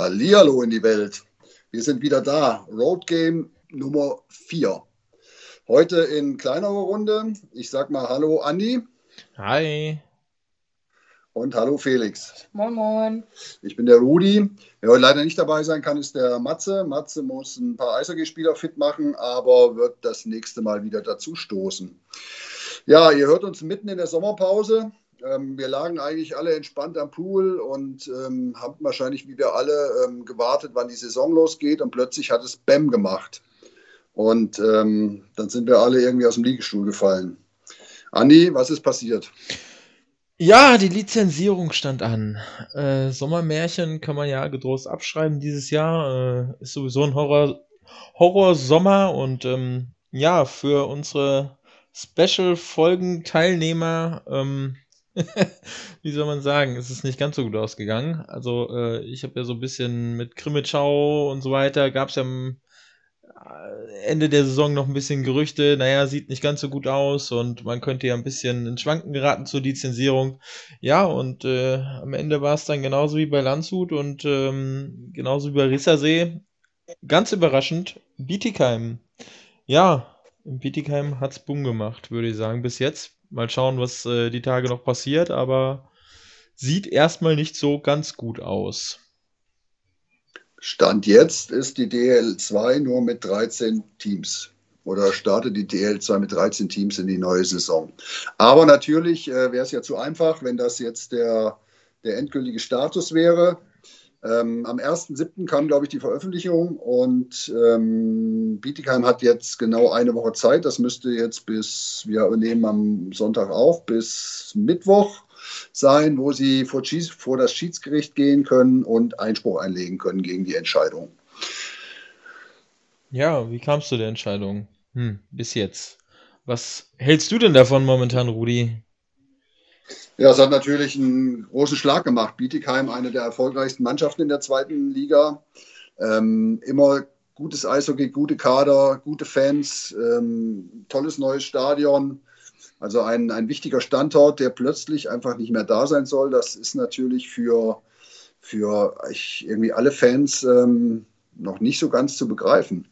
Hallihallo in die Welt. Wir sind wieder da. Road Game Nummer 4. Heute in kleinerer Runde. Ich sag mal Hallo Andi. Hi. Und hallo Felix. Moin, moin. Ich bin der Rudi. Wer heute leider nicht dabei sein kann, ist der Matze. Matze muss ein paar Eishockeyspieler fit machen, aber wird das nächste Mal wieder dazu stoßen. Ja, ihr hört uns mitten in der Sommerpause. Ähm, wir lagen eigentlich alle entspannt am Pool und ähm, haben wahrscheinlich wie wir alle ähm, gewartet, wann die Saison losgeht und plötzlich hat es BäM gemacht. Und ähm, dann sind wir alle irgendwie aus dem Liegestuhl gefallen. Andi, was ist passiert? Ja, die Lizenzierung stand an. Äh, Sommermärchen kann man ja getrost abschreiben dieses Jahr. Äh, ist sowieso ein Horror, Horror und ähm, ja, für unsere Special-Folgen-Teilnehmer ähm, wie soll man sagen, es ist nicht ganz so gut ausgegangen. Also äh, ich habe ja so ein bisschen mit Krimitschau und so weiter, gab es ja am äh, Ende der Saison noch ein bisschen Gerüchte, naja, sieht nicht ganz so gut aus und man könnte ja ein bisschen in Schwanken geraten zur Lizenzierung. Ja, und äh, am Ende war es dann genauso wie bei Landshut und ähm, genauso wie bei Rissersee. Ganz überraschend, Bietigheim. Ja, in Bietigheim hat's Boom gemacht, würde ich sagen, bis jetzt. Mal schauen, was äh, die Tage noch passiert, aber sieht erstmal nicht so ganz gut aus. Stand jetzt ist die DL2 nur mit 13 Teams oder startet die DL2 mit 13 Teams in die neue Saison. Aber natürlich äh, wäre es ja zu einfach, wenn das jetzt der, der endgültige Status wäre. Ähm, am 1.7. kam, glaube ich, die Veröffentlichung und ähm, Bietigheim hat jetzt genau eine Woche Zeit. Das müsste jetzt bis, wir nehmen am Sonntag auf, bis Mittwoch sein, wo sie vor, vor das Schiedsgericht gehen können und Einspruch einlegen können gegen die Entscheidung. Ja, wie kamst du der Entscheidung? Hm, bis jetzt. Was hältst du denn davon momentan, Rudi? Ja, es hat natürlich einen großen Schlag gemacht. Bietigheim, eine der erfolgreichsten Mannschaften in der zweiten Liga. Ähm, immer gutes Eishockey, gute Kader, gute Fans, ähm, tolles neues Stadion. Also ein, ein wichtiger Standort, der plötzlich einfach nicht mehr da sein soll. Das ist natürlich für, für irgendwie alle Fans ähm, noch nicht so ganz zu begreifen.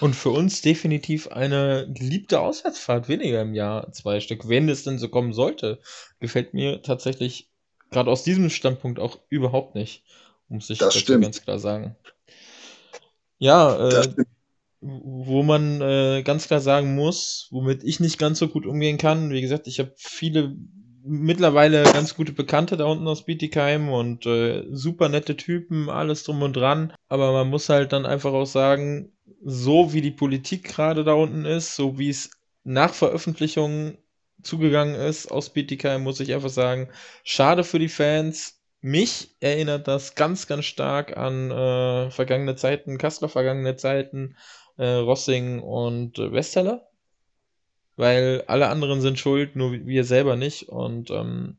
Und für uns definitiv eine geliebte Auswärtsfahrt weniger im Jahr, zwei Stück, wenn es denn so kommen sollte. Gefällt mir tatsächlich gerade aus diesem Standpunkt auch überhaupt nicht, muss ich das stimmt. ganz klar sagen. Ja, äh, wo man äh, ganz klar sagen muss, womit ich nicht ganz so gut umgehen kann. Wie gesagt, ich habe viele mittlerweile ganz gute Bekannte da unten aus Bietigheim und äh, super nette Typen, alles drum und dran. Aber man muss halt dann einfach auch sagen, so wie die Politik gerade da unten ist, so wie es nach Veröffentlichung zugegangen ist aus Bietigheim, muss ich einfach sagen, schade für die Fans. Mich erinnert das ganz, ganz stark an äh, vergangene Zeiten, Kassler vergangene Zeiten, äh, Rossing und äh, Westerler. Weil alle anderen sind schuld, nur wir selber nicht. Und ähm,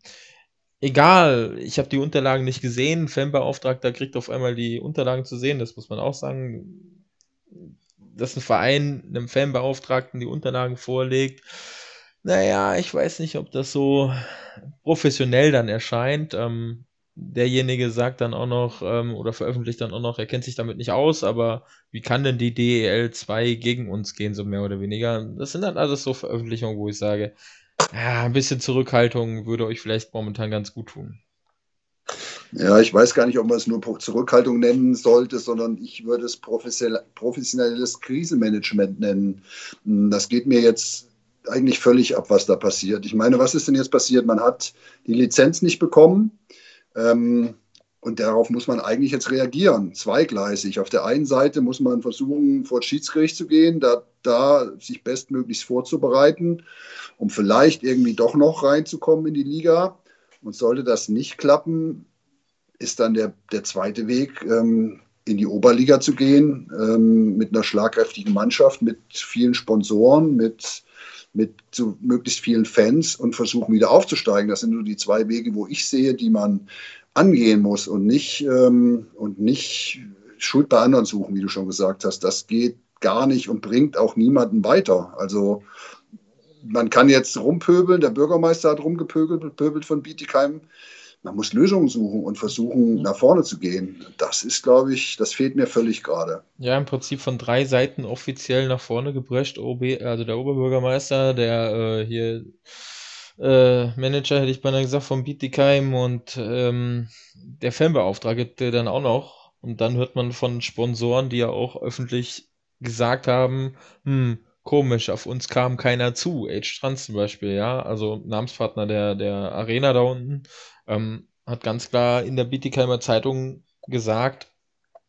egal, ich habe die Unterlagen nicht gesehen. Fanbeauftragter kriegt auf einmal die Unterlagen zu sehen, das muss man auch sagen dass ein Verein einem Fanbeauftragten die Unterlagen vorlegt. Naja, ich weiß nicht, ob das so professionell dann erscheint. Ähm, derjenige sagt dann auch noch ähm, oder veröffentlicht dann auch noch, er kennt sich damit nicht aus, aber wie kann denn die DEL 2 gegen uns gehen, so mehr oder weniger? Das sind dann alles so Veröffentlichungen, wo ich sage, ja, ein bisschen Zurückhaltung würde euch vielleicht momentan ganz gut tun. Ja, ich weiß gar nicht, ob man es nur Zurückhaltung nennen sollte, sondern ich würde es professionelles Krisenmanagement nennen. Hm, das geht mir jetzt eigentlich völlig ab, was da passiert. Ich meine, was ist denn jetzt passiert? Man hat die Lizenz nicht bekommen. Ähm, und darauf muss man eigentlich jetzt reagieren, zweigleisig. Auf der einen Seite muss man versuchen, vor das Schiedsgericht zu gehen, da, da sich bestmöglichst vorzubereiten, um vielleicht irgendwie doch noch reinzukommen in die Liga. Und sollte das nicht klappen, ist dann der, der zweite Weg, ähm, in die Oberliga zu gehen, ähm, mit einer schlagkräftigen Mannschaft, mit vielen Sponsoren, mit, mit so möglichst vielen Fans und versuchen wieder aufzusteigen. Das sind so die zwei Wege, wo ich sehe, die man angehen muss und nicht, ähm, und nicht Schuld bei anderen suchen, wie du schon gesagt hast. Das geht gar nicht und bringt auch niemanden weiter. Also man kann jetzt rumpöbeln, der Bürgermeister hat rumgepöbelt von Bietigheim man muss Lösungen suchen und versuchen, mhm. nach vorne zu gehen. Das ist, glaube ich, das fehlt mir völlig gerade. Ja, im Prinzip von drei Seiten offiziell nach vorne geprescht. OB, also der Oberbürgermeister, der äh, hier äh, Manager, hätte ich beinahe gesagt, von Bietigheim und ähm, der Fanbeauftragte dann auch noch. Und dann hört man von Sponsoren, die ja auch öffentlich gesagt haben, hm, komisch, auf uns kam keiner zu. Age Trans zum Beispiel, ja, also Namenspartner der, der Arena da unten, ähm, hat ganz klar in der Bietigheimer Zeitung gesagt,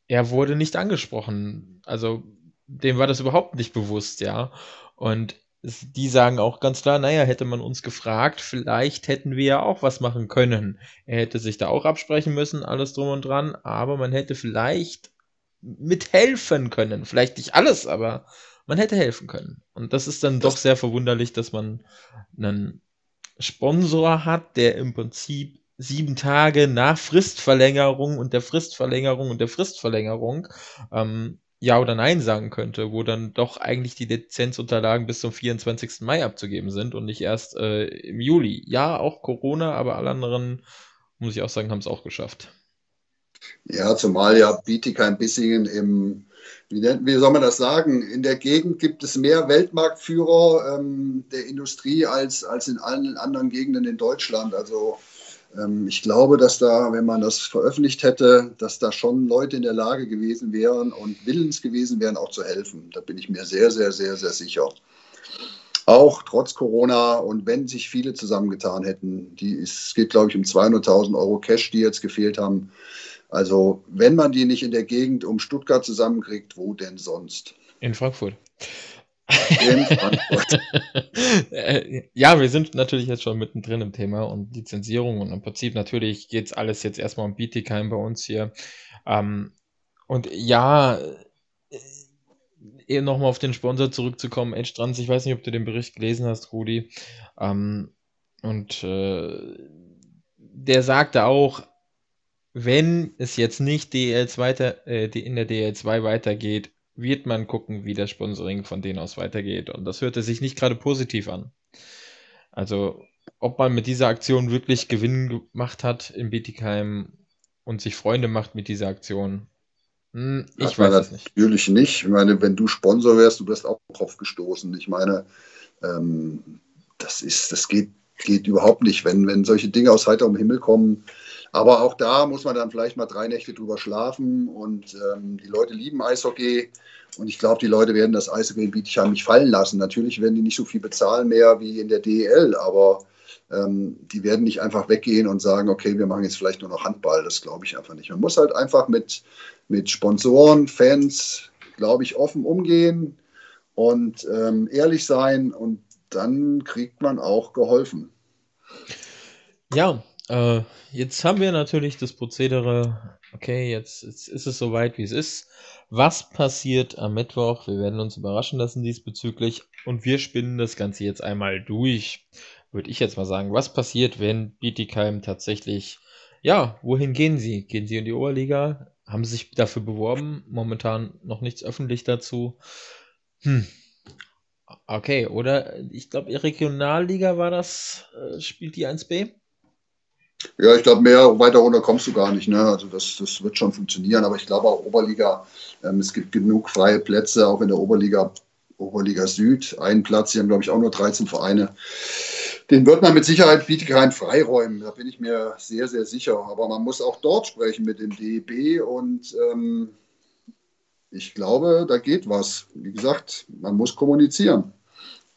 er wurde nicht angesprochen. Also dem war das überhaupt nicht bewusst, ja. Und die sagen auch ganz klar, naja, hätte man uns gefragt, vielleicht hätten wir ja auch was machen können. Er hätte sich da auch absprechen müssen, alles drum und dran, aber man hätte vielleicht mithelfen können. Vielleicht nicht alles, aber man hätte helfen können. Und das ist dann das doch sehr verwunderlich, dass man einen Sponsor hat, der im Prinzip sieben Tage nach Fristverlängerung und der Fristverlängerung und der Fristverlängerung ähm, Ja oder Nein sagen könnte, wo dann doch eigentlich die Lizenzunterlagen bis zum 24. Mai abzugeben sind und nicht erst äh, im Juli. Ja, auch Corona, aber alle anderen, muss ich auch sagen, haben es auch geschafft. Ja, zumal ja Bietigheim-Bissingen im wie, wie, soll man das sagen? In der Gegend gibt es mehr Weltmarktführer ähm, der Industrie als, als in allen anderen Gegenden in Deutschland. Also ich glaube, dass da, wenn man das veröffentlicht hätte, dass da schon Leute in der Lage gewesen wären und willens gewesen wären, auch zu helfen. Da bin ich mir sehr, sehr, sehr, sehr sicher. Auch trotz Corona und wenn sich viele zusammengetan hätten, die, es geht, glaube ich, um 200.000 Euro Cash, die jetzt gefehlt haben. Also, wenn man die nicht in der Gegend um Stuttgart zusammenkriegt, wo denn sonst? In Frankfurt. Ja, wir sind natürlich jetzt schon mittendrin im Thema und Lizenzierung und im Prinzip natürlich geht es alles jetzt erstmal um Bietigheim bei uns hier. Ähm, und ja, äh, nochmal auf den Sponsor zurückzukommen, Edge Trans, ich weiß nicht, ob du den Bericht gelesen hast, Rudi. Ähm, und äh, der sagte auch, wenn es jetzt nicht DL2 weiter, äh, in der DL2 weitergeht, wird man gucken, wie das Sponsoring von denen aus weitergeht. Und das hörte sich nicht gerade positiv an. Also, ob man mit dieser Aktion wirklich Gewinn gemacht hat in Bietigheim und sich Freunde macht mit dieser Aktion, hm, ich weiß es nicht. Natürlich nicht. Ich meine, wenn du Sponsor wärst, du wirst auch drauf gestoßen. Ich meine, ähm, das ist, das geht, geht überhaupt nicht. Wenn, wenn solche Dinge aus heiterem Himmel kommen, aber auch da muss man dann vielleicht mal drei Nächte drüber schlafen. Und ähm, die Leute lieben Eishockey. Und ich glaube, die Leute werden das Eishockey in Bietigheim nicht fallen lassen. Natürlich werden die nicht so viel bezahlen mehr wie in der DEL, aber ähm, die werden nicht einfach weggehen und sagen, okay, wir machen jetzt vielleicht nur noch Handball. Das glaube ich einfach nicht. Man muss halt einfach mit, mit Sponsoren, Fans, glaube ich, offen umgehen und ähm, ehrlich sein. Und dann kriegt man auch geholfen. Ja, äh, jetzt haben wir natürlich das Prozedere, okay, jetzt, jetzt ist es soweit, wie es ist. Was passiert am Mittwoch? Wir werden uns überraschen lassen diesbezüglich und wir spinnen das Ganze jetzt einmal durch. Würde ich jetzt mal sagen, was passiert, wenn Bietigheim tatsächlich, ja, wohin gehen sie? Gehen sie in die Oberliga? Haben sie sich dafür beworben? Momentan noch nichts öffentlich dazu. Hm. Okay, oder ich glaube, Regionalliga war das, äh, spielt die 1b? Ja, ich glaube, mehr weiter runter kommst du gar nicht. Ne? Also das, das wird schon funktionieren. Aber ich glaube auch Oberliga, ähm, es gibt genug freie Plätze, auch in der Oberliga, Oberliga Süd. Einen Platz, die haben, glaube ich, auch nur 13 Vereine. Den wird man mit Sicherheit Bietigheim freiräumen. Da bin ich mir sehr, sehr sicher. Aber man muss auch dort sprechen mit dem DEB und ähm, ich glaube, da geht was. Wie gesagt, man muss kommunizieren.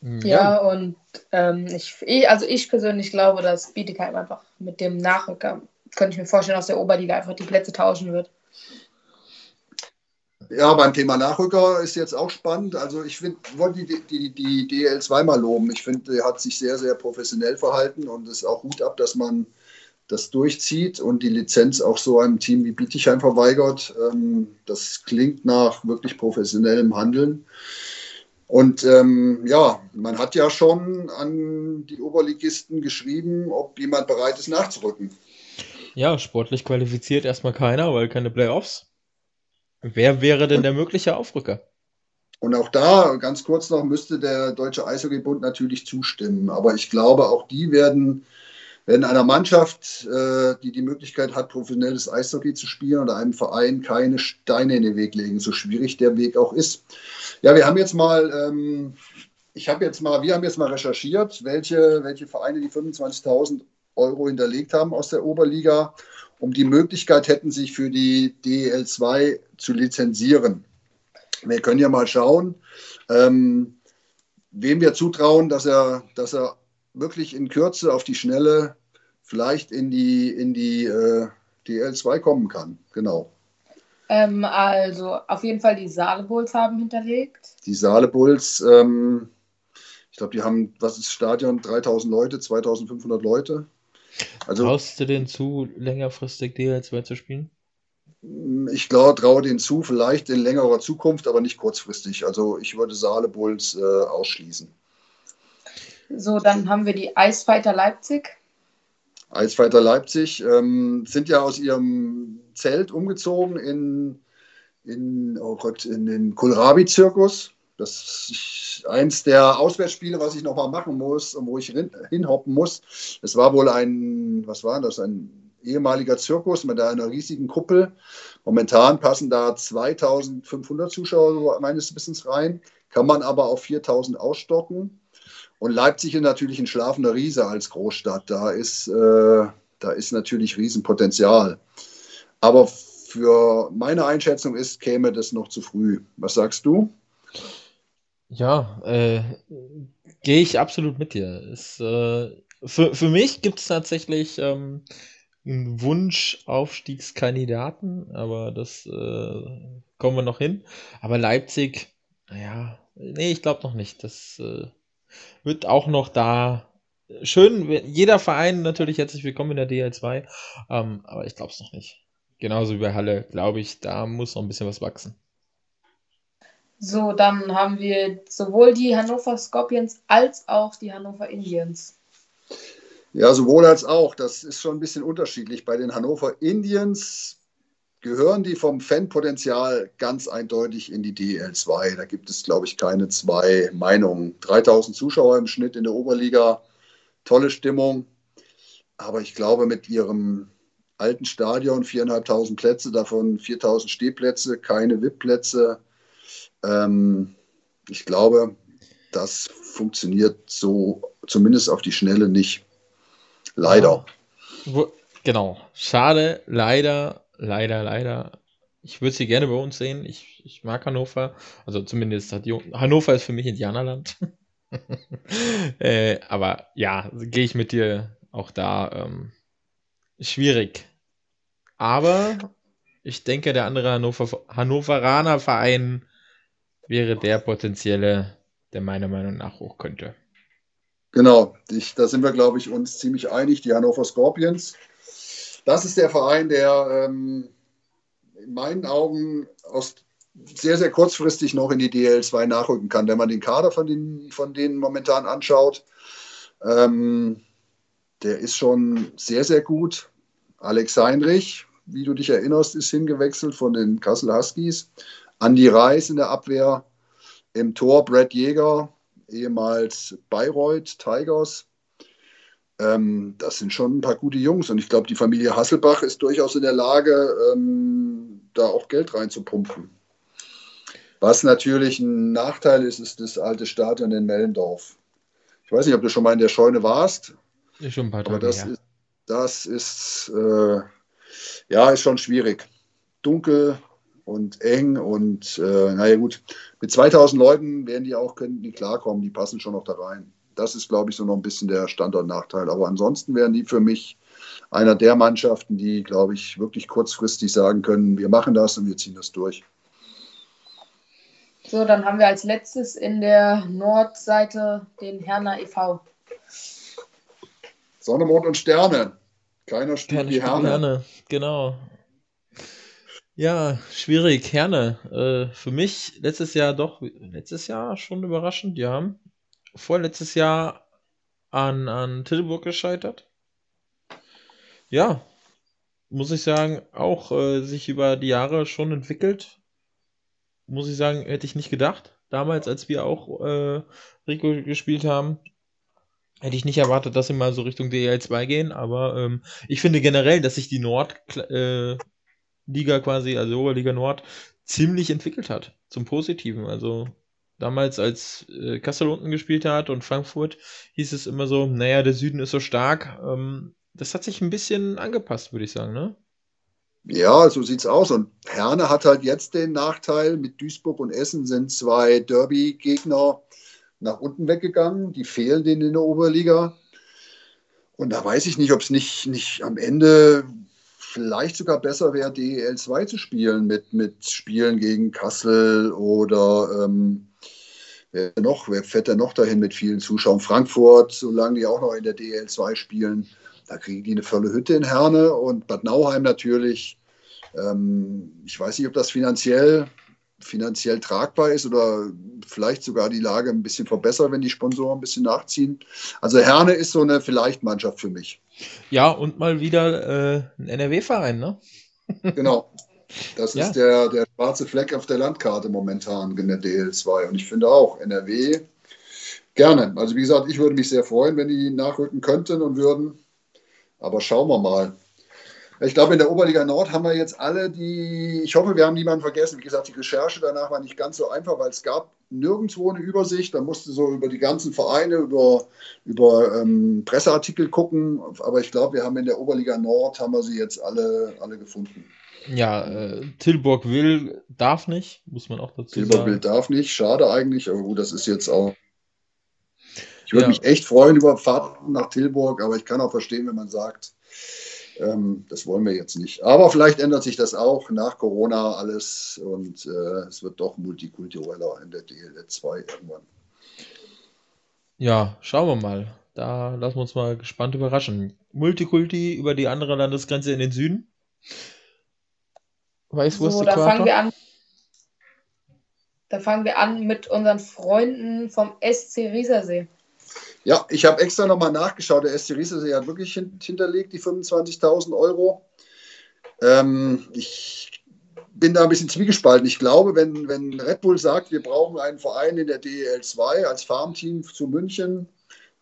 Mhm. Ja, und ähm, ich, also ich persönlich glaube, dass Bietigheim einfach mit dem Nachrücker, könnte ich mir vorstellen, aus der Oberliga einfach die Plätze tauschen wird. Ja, beim Thema Nachrücker ist jetzt auch spannend. Also ich wollte die, die, die DL zweimal loben. Ich finde, er hat sich sehr, sehr professionell verhalten und es ist auch gut ab, dass man das durchzieht und die Lizenz auch so einem Team wie Bietigheim verweigert. Ähm, das klingt nach wirklich professionellem Handeln. Und ähm, ja, man hat ja schon an die Oberligisten geschrieben, ob jemand bereit ist nachzurücken. Ja, sportlich qualifiziert erstmal keiner, weil keine Playoffs. Wer wäre denn der mögliche Aufrücker? Und auch da, ganz kurz noch, müsste der Deutsche Eishockeybund natürlich zustimmen. Aber ich glaube, auch die werden wenn einer Mannschaft, äh, die die Möglichkeit hat, professionelles Eishockey zu spielen oder einem Verein keine Steine in den Weg legen, so schwierig der Weg auch ist. Ja, wir haben jetzt mal, ähm, ich habe jetzt mal, wir haben jetzt mal recherchiert, welche, welche Vereine die 25.000 Euro hinterlegt haben aus der Oberliga, um die Möglichkeit hätten, sich für die DEL 2 zu lizenzieren. Wir können ja mal schauen, ähm, wem wir zutrauen, dass er, dass er wirklich in Kürze auf die Schnelle vielleicht in die, in die äh, DL2 kommen kann. Genau. Ähm, also auf jeden Fall die Saale Bulls haben hinterlegt. Die Saale Bulls, ähm, ich glaube, die haben, was ist Stadion? 3000 Leute, 2500 Leute. Also, Traust du denn zu, längerfristig DL2 zu spielen? Ich glaube, traue den zu, vielleicht in längerer Zukunft, aber nicht kurzfristig. Also ich würde Saale Bulls äh, ausschließen. So, dann haben wir die Eisfighter Leipzig. Eisfighter Leipzig ähm, sind ja aus ihrem Zelt umgezogen in, in, oh Gott, in den Kohlrabi-Zirkus. Das ist eins der Auswärtsspiele, was ich nochmal machen muss und wo ich hinhoppen muss. Es war wohl ein, was war das, ein ehemaliger Zirkus mit einer riesigen Kuppel. Momentan passen da 2500 Zuschauer meines Wissens rein, kann man aber auf 4000 ausstocken. Und Leipzig ist natürlich ein schlafender Riese als Großstadt. Da ist, äh, da ist natürlich Riesenpotenzial. Aber für meine Einschätzung ist, käme das noch zu früh. Was sagst du? Ja, äh, gehe ich absolut mit dir. Ist, äh, für, für mich gibt es tatsächlich ähm, einen Wunsch-Aufstiegskandidaten, aber das äh, kommen wir noch hin. Aber Leipzig, naja, nee, ich glaube noch nicht. Das äh, wird auch noch da. Schön, jeder Verein natürlich herzlich willkommen in der DL2, ähm, aber ich glaube es noch nicht. Genauso wie bei Halle, glaube ich, da muss noch ein bisschen was wachsen. So, dann haben wir sowohl die Hannover Scorpions als auch die Hannover Indians. Ja, sowohl als auch. Das ist schon ein bisschen unterschiedlich. Bei den Hannover Indians gehören die vom Fanpotenzial ganz eindeutig in die DL2. Da gibt es, glaube ich, keine zwei Meinungen. 3000 Zuschauer im Schnitt in der Oberliga, tolle Stimmung. Aber ich glaube, mit ihrem alten Stadion, 4.500 Plätze, davon 4.000 Stehplätze, keine VIP-Plätze. Ähm, ich glaube, das funktioniert so zumindest auf die Schnelle nicht. Leider. Genau. Schade, leider leider, leider. Ich würde sie gerne bei uns sehen. Ich, ich mag Hannover. Also zumindest hat die, Hannover ist für mich Indianerland. äh, aber ja, gehe ich mit dir auch da. Ähm, schwierig. Aber ich denke, der andere Hannover, Hannoveraner Verein wäre der potenzielle, der meiner Meinung nach hoch könnte. Genau, ich, da sind wir, glaube ich, uns ziemlich einig. Die Hannover Scorpions das ist der Verein, der ähm, in meinen Augen aus sehr, sehr kurzfristig noch in die DL2 nachrücken kann, wenn man den Kader von, den, von denen momentan anschaut. Ähm, der ist schon sehr, sehr gut. Alex Heinrich, wie du dich erinnerst, ist hingewechselt von den Kassel Huskies. Andy Reis in der Abwehr. Im Tor Brad Jäger, ehemals Bayreuth Tigers. Ähm, das sind schon ein paar gute Jungs und ich glaube, die Familie Hasselbach ist durchaus in der Lage, ähm, da auch Geld reinzupumpen. Was natürlich ein Nachteil ist, ist das alte Stadion in Mellendorf. Ich weiß nicht, ob du schon mal in der Scheune warst. Ist schon ein paar Tage, aber das ja. ist, das ist äh, ja ist schon schwierig. Dunkel und eng und äh, naja gut, mit 2000 Leuten werden die auch, könnten die klarkommen, die passen schon noch da rein. Das ist, glaube ich, so noch ein bisschen der Standortnachteil. Aber ansonsten wären die für mich einer der Mannschaften, die, glaube ich, wirklich kurzfristig sagen können, wir machen das und wir ziehen das durch. So, dann haben wir als letztes in der Nordseite den Herner e.V. Sonne, Mond und Sterne. Keiner spielt die Herne. Herne. Genau. Ja, schwierig. Herne. Äh, für mich letztes Jahr doch, letztes Jahr schon überraschend, ja vorletztes Jahr an, an Tilburg gescheitert. Ja, muss ich sagen, auch äh, sich über die Jahre schon entwickelt. Muss ich sagen, hätte ich nicht gedacht. Damals, als wir auch äh, Rico gespielt haben. Hätte ich nicht erwartet, dass sie mal so Richtung DL2 gehen, aber ähm, ich finde generell, dass sich die Nordliga äh, quasi, also Oberliga Nord, ziemlich entwickelt hat zum Positiven. Also damals, als äh, Kassel unten gespielt hat und Frankfurt, hieß es immer so, naja, der Süden ist so stark. Ähm, das hat sich ein bisschen angepasst, würde ich sagen, ne? Ja, so sieht's aus. Und Herne hat halt jetzt den Nachteil, mit Duisburg und Essen sind zwei Derby-Gegner, nach unten weggegangen. Die fehlen denen in der Oberliga. Und da weiß ich nicht, ob es nicht, nicht am Ende vielleicht sogar besser wäre, DEL 2 zu spielen mit, mit Spielen gegen Kassel oder ähm, wer noch, wer fährt denn noch dahin mit vielen Zuschauern? Frankfurt, solange die auch noch in der DEL 2 spielen, da kriegen die eine volle Hütte in Herne und Bad Nauheim natürlich. Ähm, ich weiß nicht, ob das finanziell finanziell tragbar ist oder vielleicht sogar die Lage ein bisschen verbessert, wenn die Sponsoren ein bisschen nachziehen. Also Herne ist so eine Vielleicht-Mannschaft für mich. Ja, und mal wieder äh, ein NRW-Verein, ne? genau. Das ja. ist der, der schwarze Fleck auf der Landkarte momentan in der DL2. Und ich finde auch, NRW gerne. Also wie gesagt, ich würde mich sehr freuen, wenn die nachrücken könnten und würden. Aber schauen wir mal. Ich glaube, in der Oberliga Nord haben wir jetzt alle die, ich hoffe, wir haben niemanden vergessen. Wie gesagt, die Recherche danach war nicht ganz so einfach, weil es gab nirgendwo eine Übersicht. Da musste so über die ganzen Vereine, über, über ähm, Presseartikel gucken. Aber ich glaube, wir haben in der Oberliga Nord, haben wir sie jetzt alle, alle gefunden. Ja, äh, Tilburg will, darf nicht, muss man auch dazu Tilburg sagen. Tilburg will, darf nicht, schade eigentlich, aber gut, das ist jetzt auch. Ich würde ja. mich echt freuen über Fahrten nach Tilburg, aber ich kann auch verstehen, wenn man sagt, ähm, das wollen wir jetzt nicht. Aber vielleicht ändert sich das auch nach Corona alles und äh, es wird doch multikultureller in der DL 2 irgendwann. Ja, schauen wir mal. Da lassen wir uns mal gespannt überraschen. Multikulti über die andere Landesgrenze in den Süden. Weißwurst so, da fangen wir an. Da fangen wir an mit unseren Freunden vom SC Riesersee. Ja, ich habe extra nochmal nachgeschaut. Der SC Riese hat wirklich hinterlegt, die 25.000 Euro. Ähm, ich bin da ein bisschen zwiegespalten. Ich glaube, wenn, wenn Red Bull sagt, wir brauchen einen Verein in der DEL 2 als Farmteam zu München,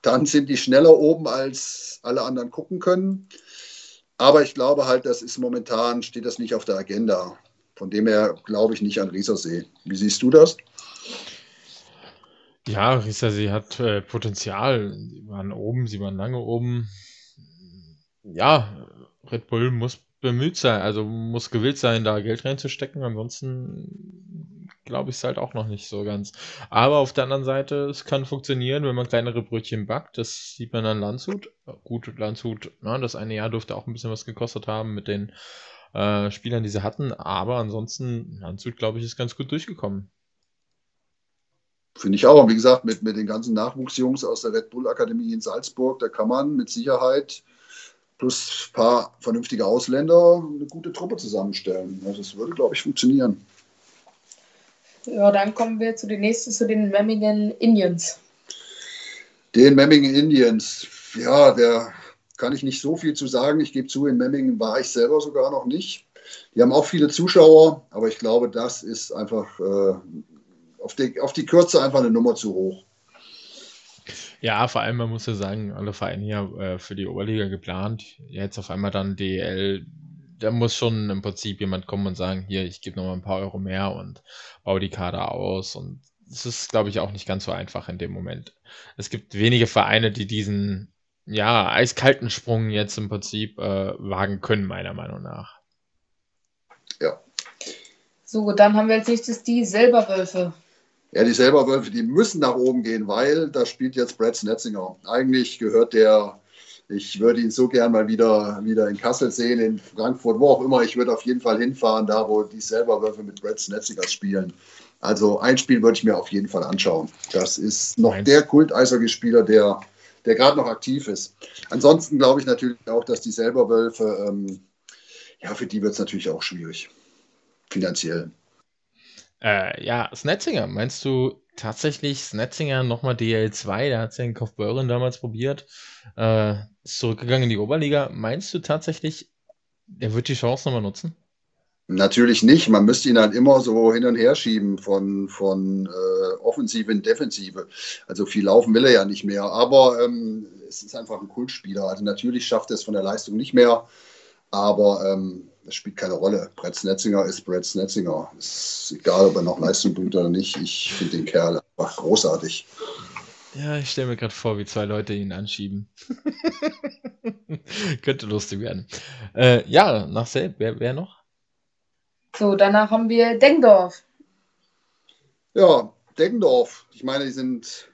dann sind die schneller oben, als alle anderen gucken können. Aber ich glaube halt, das ist momentan, steht das nicht auf der Agenda. Von dem her glaube ich nicht an Riesersee. Wie siehst du das? Ja, Risa, sie hat äh, Potenzial. Sie waren oben, sie waren lange oben. Ja, Red Bull muss bemüht sein, also muss gewillt sein, da Geld reinzustecken. Ansonsten glaube ich es halt auch noch nicht so ganz. Aber auf der anderen Seite, es kann funktionieren, wenn man kleinere Brötchen backt. Das sieht man an Landshut. Gut, Landshut, na, das eine Jahr dürfte auch ein bisschen was gekostet haben mit den äh, Spielern, die sie hatten. Aber ansonsten, Landshut, glaube ich, ist ganz gut durchgekommen. Finde ich auch. Und wie gesagt, mit, mit den ganzen Nachwuchsjungs aus der Red Bull Akademie in Salzburg, da kann man mit Sicherheit plus ein paar vernünftige Ausländer eine gute Truppe zusammenstellen. Also das würde, glaube ich, funktionieren. Ja, dann kommen wir zu den nächsten, zu den Memmingen Indians. Den Memmingen Indians, ja, der kann ich nicht so viel zu sagen. Ich gebe zu, in Memmingen war ich selber sogar noch nicht. Die haben auch viele Zuschauer, aber ich glaube, das ist einfach äh, auf die, auf die Kürze einfach eine Nummer zu hoch. Ja, vor allem, man muss ja sagen, alle Vereine ja äh, für die Oberliga geplant. Jetzt auf einmal dann DL, da muss schon im Prinzip jemand kommen und sagen, hier, ich gebe nochmal ein paar Euro mehr und baue die Kader aus. Und es ist, glaube ich, auch nicht ganz so einfach in dem Moment. Es gibt wenige Vereine, die diesen, ja, eiskalten Sprung jetzt im Prinzip äh, wagen können, meiner Meinung nach. Ja. So, dann haben wir als nächstes die Selberwölfe. Ja, die Selberwölfe, die müssen nach oben gehen, weil da spielt jetzt Brad Snetzinger. Eigentlich gehört der, ich würde ihn so gern mal wieder, wieder in Kassel sehen, in Frankfurt, wo auch immer. Ich würde auf jeden Fall hinfahren, da wo die Selberwölfe mit Brad Snetzinger spielen. Also ein Spiel würde ich mir auf jeden Fall anschauen. Das ist noch Nein. der Kult-Eishockey-Spieler, der, der gerade noch aktiv ist. Ansonsten glaube ich natürlich auch, dass die Selberwölfe, ähm, ja, für die wird es natürlich auch schwierig, finanziell. Äh, ja, Snetzinger, meinst du tatsächlich Snetzinger nochmal DL2? Der hat es ja in Kaufbeuren damals probiert, äh, ist zurückgegangen in die Oberliga. Meinst du tatsächlich, er wird die Chance nochmal nutzen? Natürlich nicht. Man müsste ihn dann immer so hin und her schieben von, von äh, Offensive in Defensive. Also viel laufen will er ja nicht mehr. Aber ähm, es ist einfach ein Kultspieler. Also natürlich schafft er es von der Leistung nicht mehr. Aber ähm, das spielt keine Rolle. Brett Snetzinger ist Brett Snetzinger. Es ist egal, ob er noch Leistung bringt oder nicht. Ich finde den Kerl einfach großartig. Ja, ich stelle mir gerade vor, wie zwei Leute ihn anschieben. Könnte lustig werden. Äh, ja, nach Selb, wer, wer noch? So, danach haben wir Dengdorf. Ja, Deggendorf. Ich meine, die sind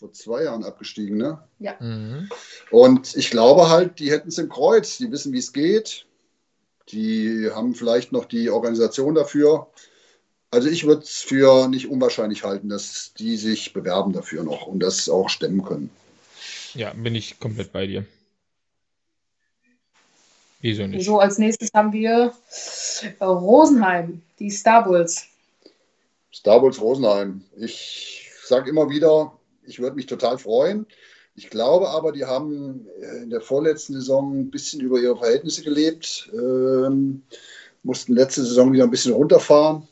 vor zwei Jahren abgestiegen, ne? Ja. Mhm. Und ich glaube halt, die hätten es im Kreuz. Die wissen, wie es geht. Die haben vielleicht noch die Organisation dafür. Also ich würde es für nicht unwahrscheinlich halten, dass die sich bewerben dafür noch und das auch stemmen können. Ja, bin ich komplett bei dir. Wieso nicht? So, als nächstes haben wir Rosenheim, die Star Bulls. Star Wars Rosenheim. Ich sage immer wieder, ich würde mich total freuen. Ich glaube aber, die haben in der vorletzten Saison ein bisschen über ihre Verhältnisse gelebt, ähm, mussten letzte Saison wieder ein bisschen runterfahren.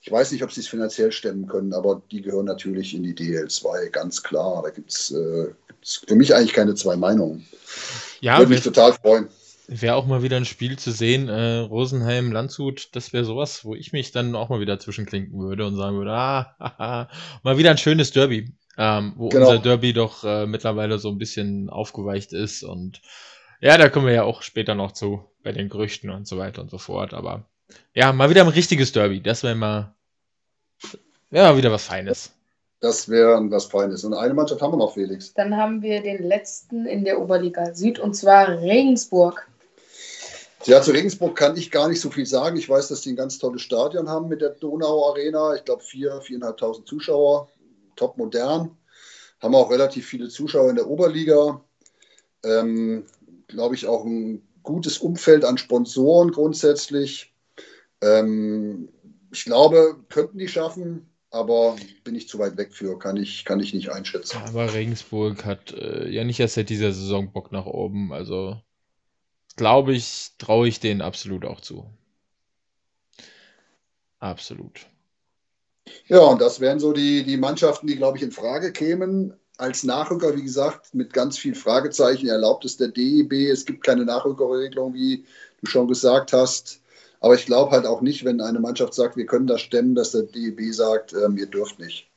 Ich weiß nicht, ob sie es finanziell stemmen können, aber die gehören natürlich in die DL2, ganz klar. Da gibt es äh, für mich eigentlich keine zwei Meinungen. Ja, Würde mich total freuen. Wäre auch mal wieder ein Spiel zu sehen, äh, Rosenheim, Landshut, das wäre sowas, wo ich mich dann auch mal wieder zwischenklinken würde und sagen würde, ah, haha, mal wieder ein schönes Derby, ähm, wo Genau. unser Derby doch äh, mittlerweile so ein bisschen aufgeweicht ist und ja, da kommen wir ja auch später noch zu, bei den Gerüchten und so weiter und so fort, aber ja, mal wieder ein richtiges Derby, das wäre mal, ja, wieder was Feines. Das wäre was Feines. Und eine Mannschaft haben wir noch, Felix. Dann haben wir den letzten in der Oberliga Süd und zwar Regensburg. Ja, zu Regensburg kann ich gar nicht so viel sagen. Ich weiß, dass die ein ganz tolles Stadion haben mit der Donau Arena. Ich glaube, vier, viereinhalbtausend Zuschauer. Top modern. Haben auch relativ viele Zuschauer in der Oberliga. Ähm, glaube ich, auch ein gutes Umfeld an Sponsoren grundsätzlich. Ähm, ich glaube, könnten die schaffen, aber bin ich zu weit weg für, kann ich, kann ich nicht einschätzen. Aber Regensburg hat äh, ja nicht erst seit dieser Saison Bock nach oben. Also glaube ich, traue ich denen absolut auch zu. Absolut. Ja, und das wären so die, die Mannschaften, die, glaube ich, in Frage kämen. Als Nachrücker, wie gesagt, mit ganz viel Fragezeichen erlaubt es der DEB. Es gibt keine Nachrückerregelung, wie du schon gesagt hast. Aber ich glaube halt auch nicht, wenn eine Mannschaft sagt, wir können das stemmen, dass der DEB sagt, ähm, ihr dürft nicht.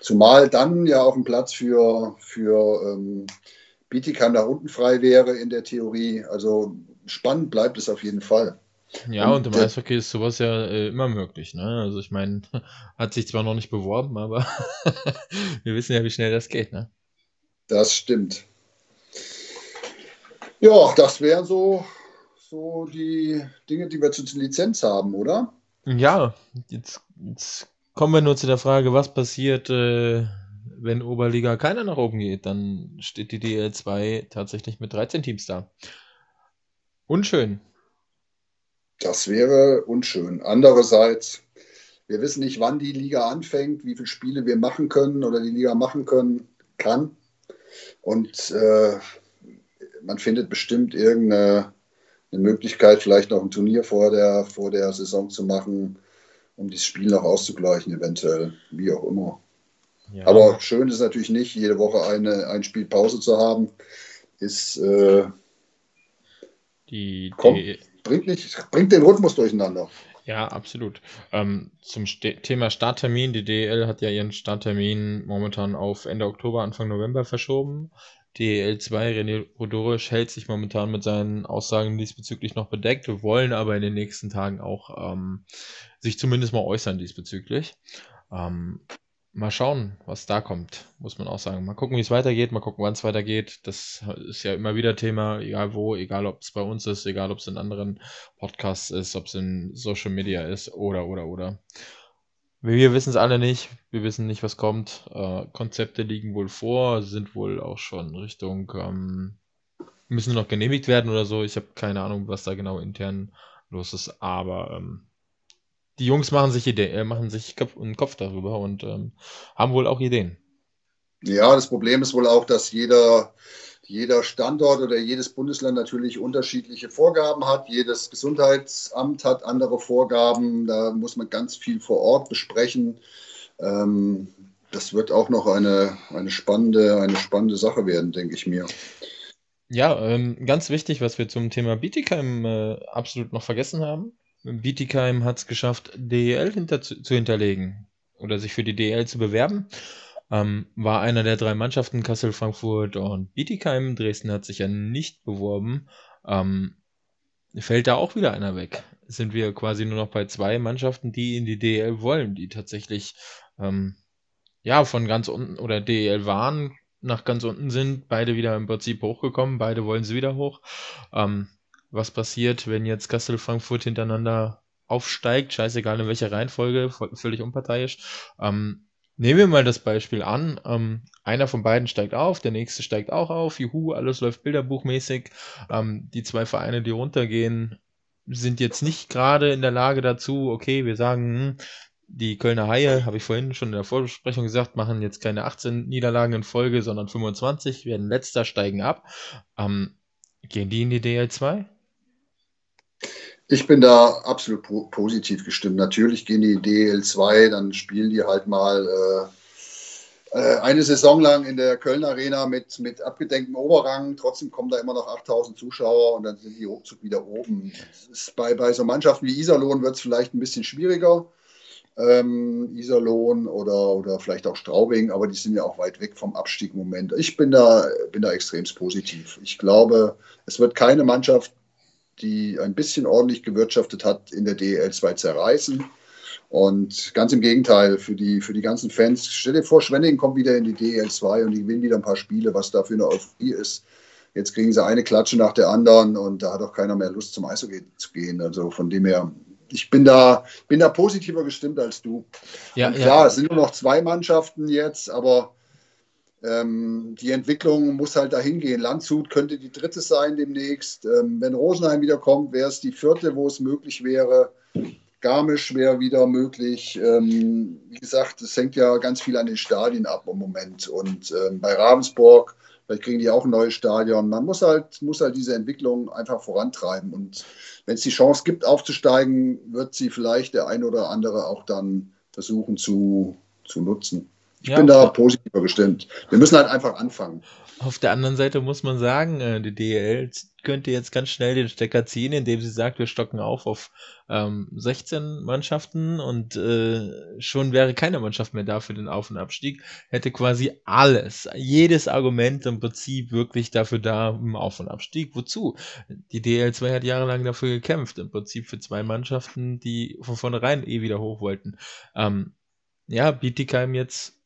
Zumal dann ja auch ein Platz für, für ähm, Bietigheim da unten frei wäre in der Theorie. Also spannend bleibt es auf jeden Fall. Ja, und im der- Eishockey ist sowas ja äh, immer möglich, ne? Also ich meine, hat sich zwar noch nicht beworben, aber wir wissen ja, wie schnell das geht, ne? Das stimmt. Ja, das wären so, so die Dinge, die wir zur Lizenz haben, oder? Ja, jetzt, jetzt kommen wir nur zu der Frage, was passiert, äh, wenn Oberliga keiner nach oben geht? Dann steht die DL2 tatsächlich mit 13 Teams da. Unschön. Das wäre unschön. Andererseits, wir wissen nicht, wann die Liga anfängt, wie viele Spiele wir machen können oder die Liga machen können kann. Und äh, man findet bestimmt irgendeine eine Möglichkeit, vielleicht noch ein Turnier vor der, vor der Saison zu machen, um dieses Spiel noch auszugleichen, eventuell, wie auch immer. Ja, Aber schön ist natürlich nicht, jede Woche eine, ein Spiel Pause zu haben. Ist, äh, die, die bringt, nicht, bringt den Rhythmus durcheinander. Ja, absolut. Ähm, zum Ste Thema Starttermin. Die DEL hat ja ihren Starttermin momentan auf Ende Oktober, Anfang November verschoben. DEL 2, René Rodorisch, hält sich momentan mit seinen Aussagen diesbezüglich noch bedeckt. Wir wollen aber in den nächsten Tagen auch ähm, sich zumindest mal äußern diesbezüglich. Ähm, mal schauen, was da kommt, muss man auch sagen. Mal gucken, wie es weitergeht, mal gucken, wann es weitergeht. Das ist ja immer wieder Thema, egal wo, egal ob es bei uns ist, egal ob es in anderen Podcasts ist, ob es in Social Media ist oder, oder, oder. Wir wissen es alle nicht. Wir wissen nicht, was kommt. Äh, Konzepte liegen wohl vor, sind wohl auch schon Richtung, ähm, müssen noch genehmigt werden oder so. Ich habe keine Ahnung, was da genau intern los ist, aber ähm, die Jungs machen sich Ideen, äh, machen sich Kopf, einen Kopf darüber und ähm, haben wohl auch Ideen. Ja, das Problem ist wohl auch, dass jeder, jeder Standort oder jedes Bundesland natürlich unterschiedliche Vorgaben hat. Jedes Gesundheitsamt hat andere Vorgaben. Da muss man ganz viel vor Ort besprechen. Ähm, das wird auch noch eine, eine, spannende, eine spannende Sache werden, denke ich mir. Ja, ähm, ganz wichtig, was wir zum Thema Bietigheim äh, absolut noch vergessen haben. Bietigheim hat es geschafft, DEL hinter, zu, hinterlegen oder sich für die DEL zu bewerben. Ähm, war einer der drei Mannschaften Kassel, Frankfurt und Bietigheim. Dresden hat sich ja nicht beworben. Ähm, fällt da auch wieder einer weg. Sind wir quasi nur noch bei zwei Mannschaften, die in die DEL wollen, die tatsächlich ähm, ja von ganz unten oder DEL waren, nach ganz unten sind, beide wieder im Prinzip hochgekommen, beide wollen sie wieder hoch. Ähm, was passiert, wenn jetzt Kassel Frankfurt hintereinander aufsteigt, scheißegal in welcher Reihenfolge, völlig unparteiisch. Ähm, nehmen wir mal das Beispiel an, ähm, einer von beiden steigt auf, der nächste steigt auch auf, juhu, alles läuft bilderbuchmäßig. Ähm, die zwei Vereine, die runtergehen, sind jetzt nicht gerade in der Lage dazu, okay, wir sagen, hm, die Kölner Haie, habe ich vorhin schon in der Vorbesprechung gesagt, machen jetzt keine 18 Niederlagen in Folge, sondern 25, werden letzter, steigen ab. Ähm, gehen die in die DL2? Ich bin da absolut positiv gestimmt. Natürlich gehen die DL2, dann spielen die halt mal äh, äh, eine Saison lang in der Köln Arena mit, mit abgedenktem Oberrang. Trotzdem kommen da immer noch 8000 Zuschauer und dann sind die ruckzuck wieder oben. bei, bei so Mannschaften wie Iserlohn wird es vielleicht ein bisschen schwieriger ähm, Iserlohn oder, oder vielleicht auch Straubing, aber die sind ja auch weit weg vom Abstieg im Moment. Ich bin da, bin da extremst positiv. Ich glaube, es wird keine Mannschaft, die ein bisschen ordentlich gewirtschaftet hat, in der DEL 2 zerreißen. Und ganz im Gegenteil, für die, für die ganzen Fans, stell dir vor, Schwenningen kommt wieder in die DEL 2 und die gewinnen wieder ein paar Spiele, was da für eine Euphorie ist. Jetzt kriegen sie eine Klatsche nach der anderen und da hat auch keiner mehr Lust zum Eishockey zu gehen. Also von dem her, ich bin da, bin da positiver gestimmt als du. Ja, klar, ja. es sind nur noch zwei Mannschaften jetzt, aber ähm, die Entwicklung muss halt dahin gehen. Landshut könnte die dritte sein demnächst. Ähm, wenn Rosenheim wieder kommt, wäre es die vierte, wo es möglich wäre. Garmisch wäre wieder möglich. Ähm, wie gesagt, es hängt ja ganz viel an den Stadien ab im Moment. Und ähm, bei Ravensburg, vielleicht kriegen die auch ein neues Stadion. Man muss halt, muss halt diese Entwicklung einfach vorantreiben. Und wenn es die Chance gibt, aufzusteigen, wird sie vielleicht der ein oder andere auch dann versuchen zu, zu nutzen. Ich ja, bin da positiver gestimmt. Wir müssen halt einfach anfangen. Auf der anderen Seite muss man sagen, äh, die DL könnte jetzt ganz schnell den Stecker ziehen, indem sie sagt, wir stocken auf auf ähm, 16 Mannschaften und äh, schon wäre keine Mannschaft mehr da für den Auf- und Abstieg. Hätte quasi alles, jedes Argument im Prinzip wirklich dafür da im Auf- und Abstieg. Wozu? Die DL2 hat jahrelang dafür gekämpft, im Prinzip für zwei Mannschaften, die von vornherein eh wieder hoch wollten. Ähm, ja, Bietigheim jetzt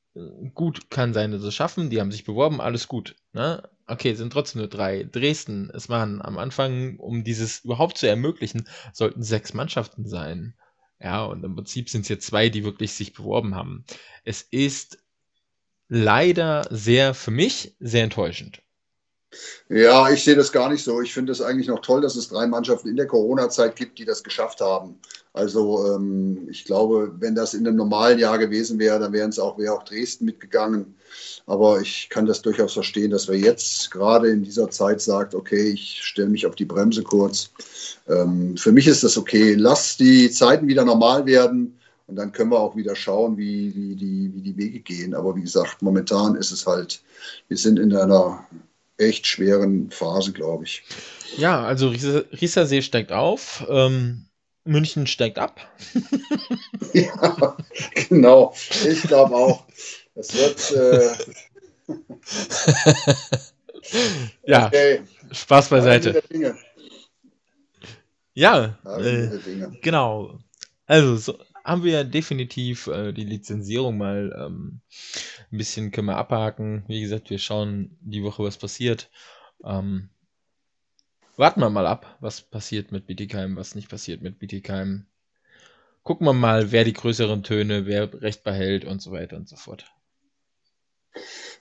gut, kann sein, dass sie es schaffen. Die haben sich beworben, alles gut. Ne? Okay, sind trotzdem nur drei. Dresden, es waren am Anfang, um dieses überhaupt zu ermöglichen, sollten sechs Mannschaften sein. Ja, und im Prinzip sind es jetzt zwei, die wirklich sich beworben haben. Es ist leider sehr, für mich, sehr enttäuschend. Ja, ich sehe das gar nicht so. Ich finde es eigentlich noch toll, dass es drei Mannschaften in der Corona-Zeit gibt, die das geschafft haben. Also ähm, ich glaube, wenn das in einem normalen Jahr gewesen wäre, dann wären es auch, wäre auch Dresden mitgegangen. Aber ich kann das durchaus verstehen, dass wir jetzt gerade in dieser Zeit sagt, okay, ich stelle mich auf die Bremse kurz. Ähm, für mich ist das okay. Lass die Zeiten wieder normal werden und dann können wir auch wieder schauen, wie, wie, die, wie die Wege gehen. Aber wie gesagt, momentan ist es halt, wir sind in einer echt schweren Phase, glaube ich. Ja, also Riesersee steigt auf. Ähm München steigt ab. ja, genau. Ich glaube auch. Es wird. Äh... ja, okay. Spaß beisseite. Ja, äh, genau. Also so, haben wir definitiv äh, die Lizenzierung mal ähm, ein bisschen können wir abhaken. Wie gesagt, wir schauen die Woche, was passiert. Ähm, warten wir mal ab, was passiert mit Bietigheim, was nicht passiert mit Bietigheim. Gucken wir mal, wer die größeren Töne, wer Recht behält und so weiter und so fort.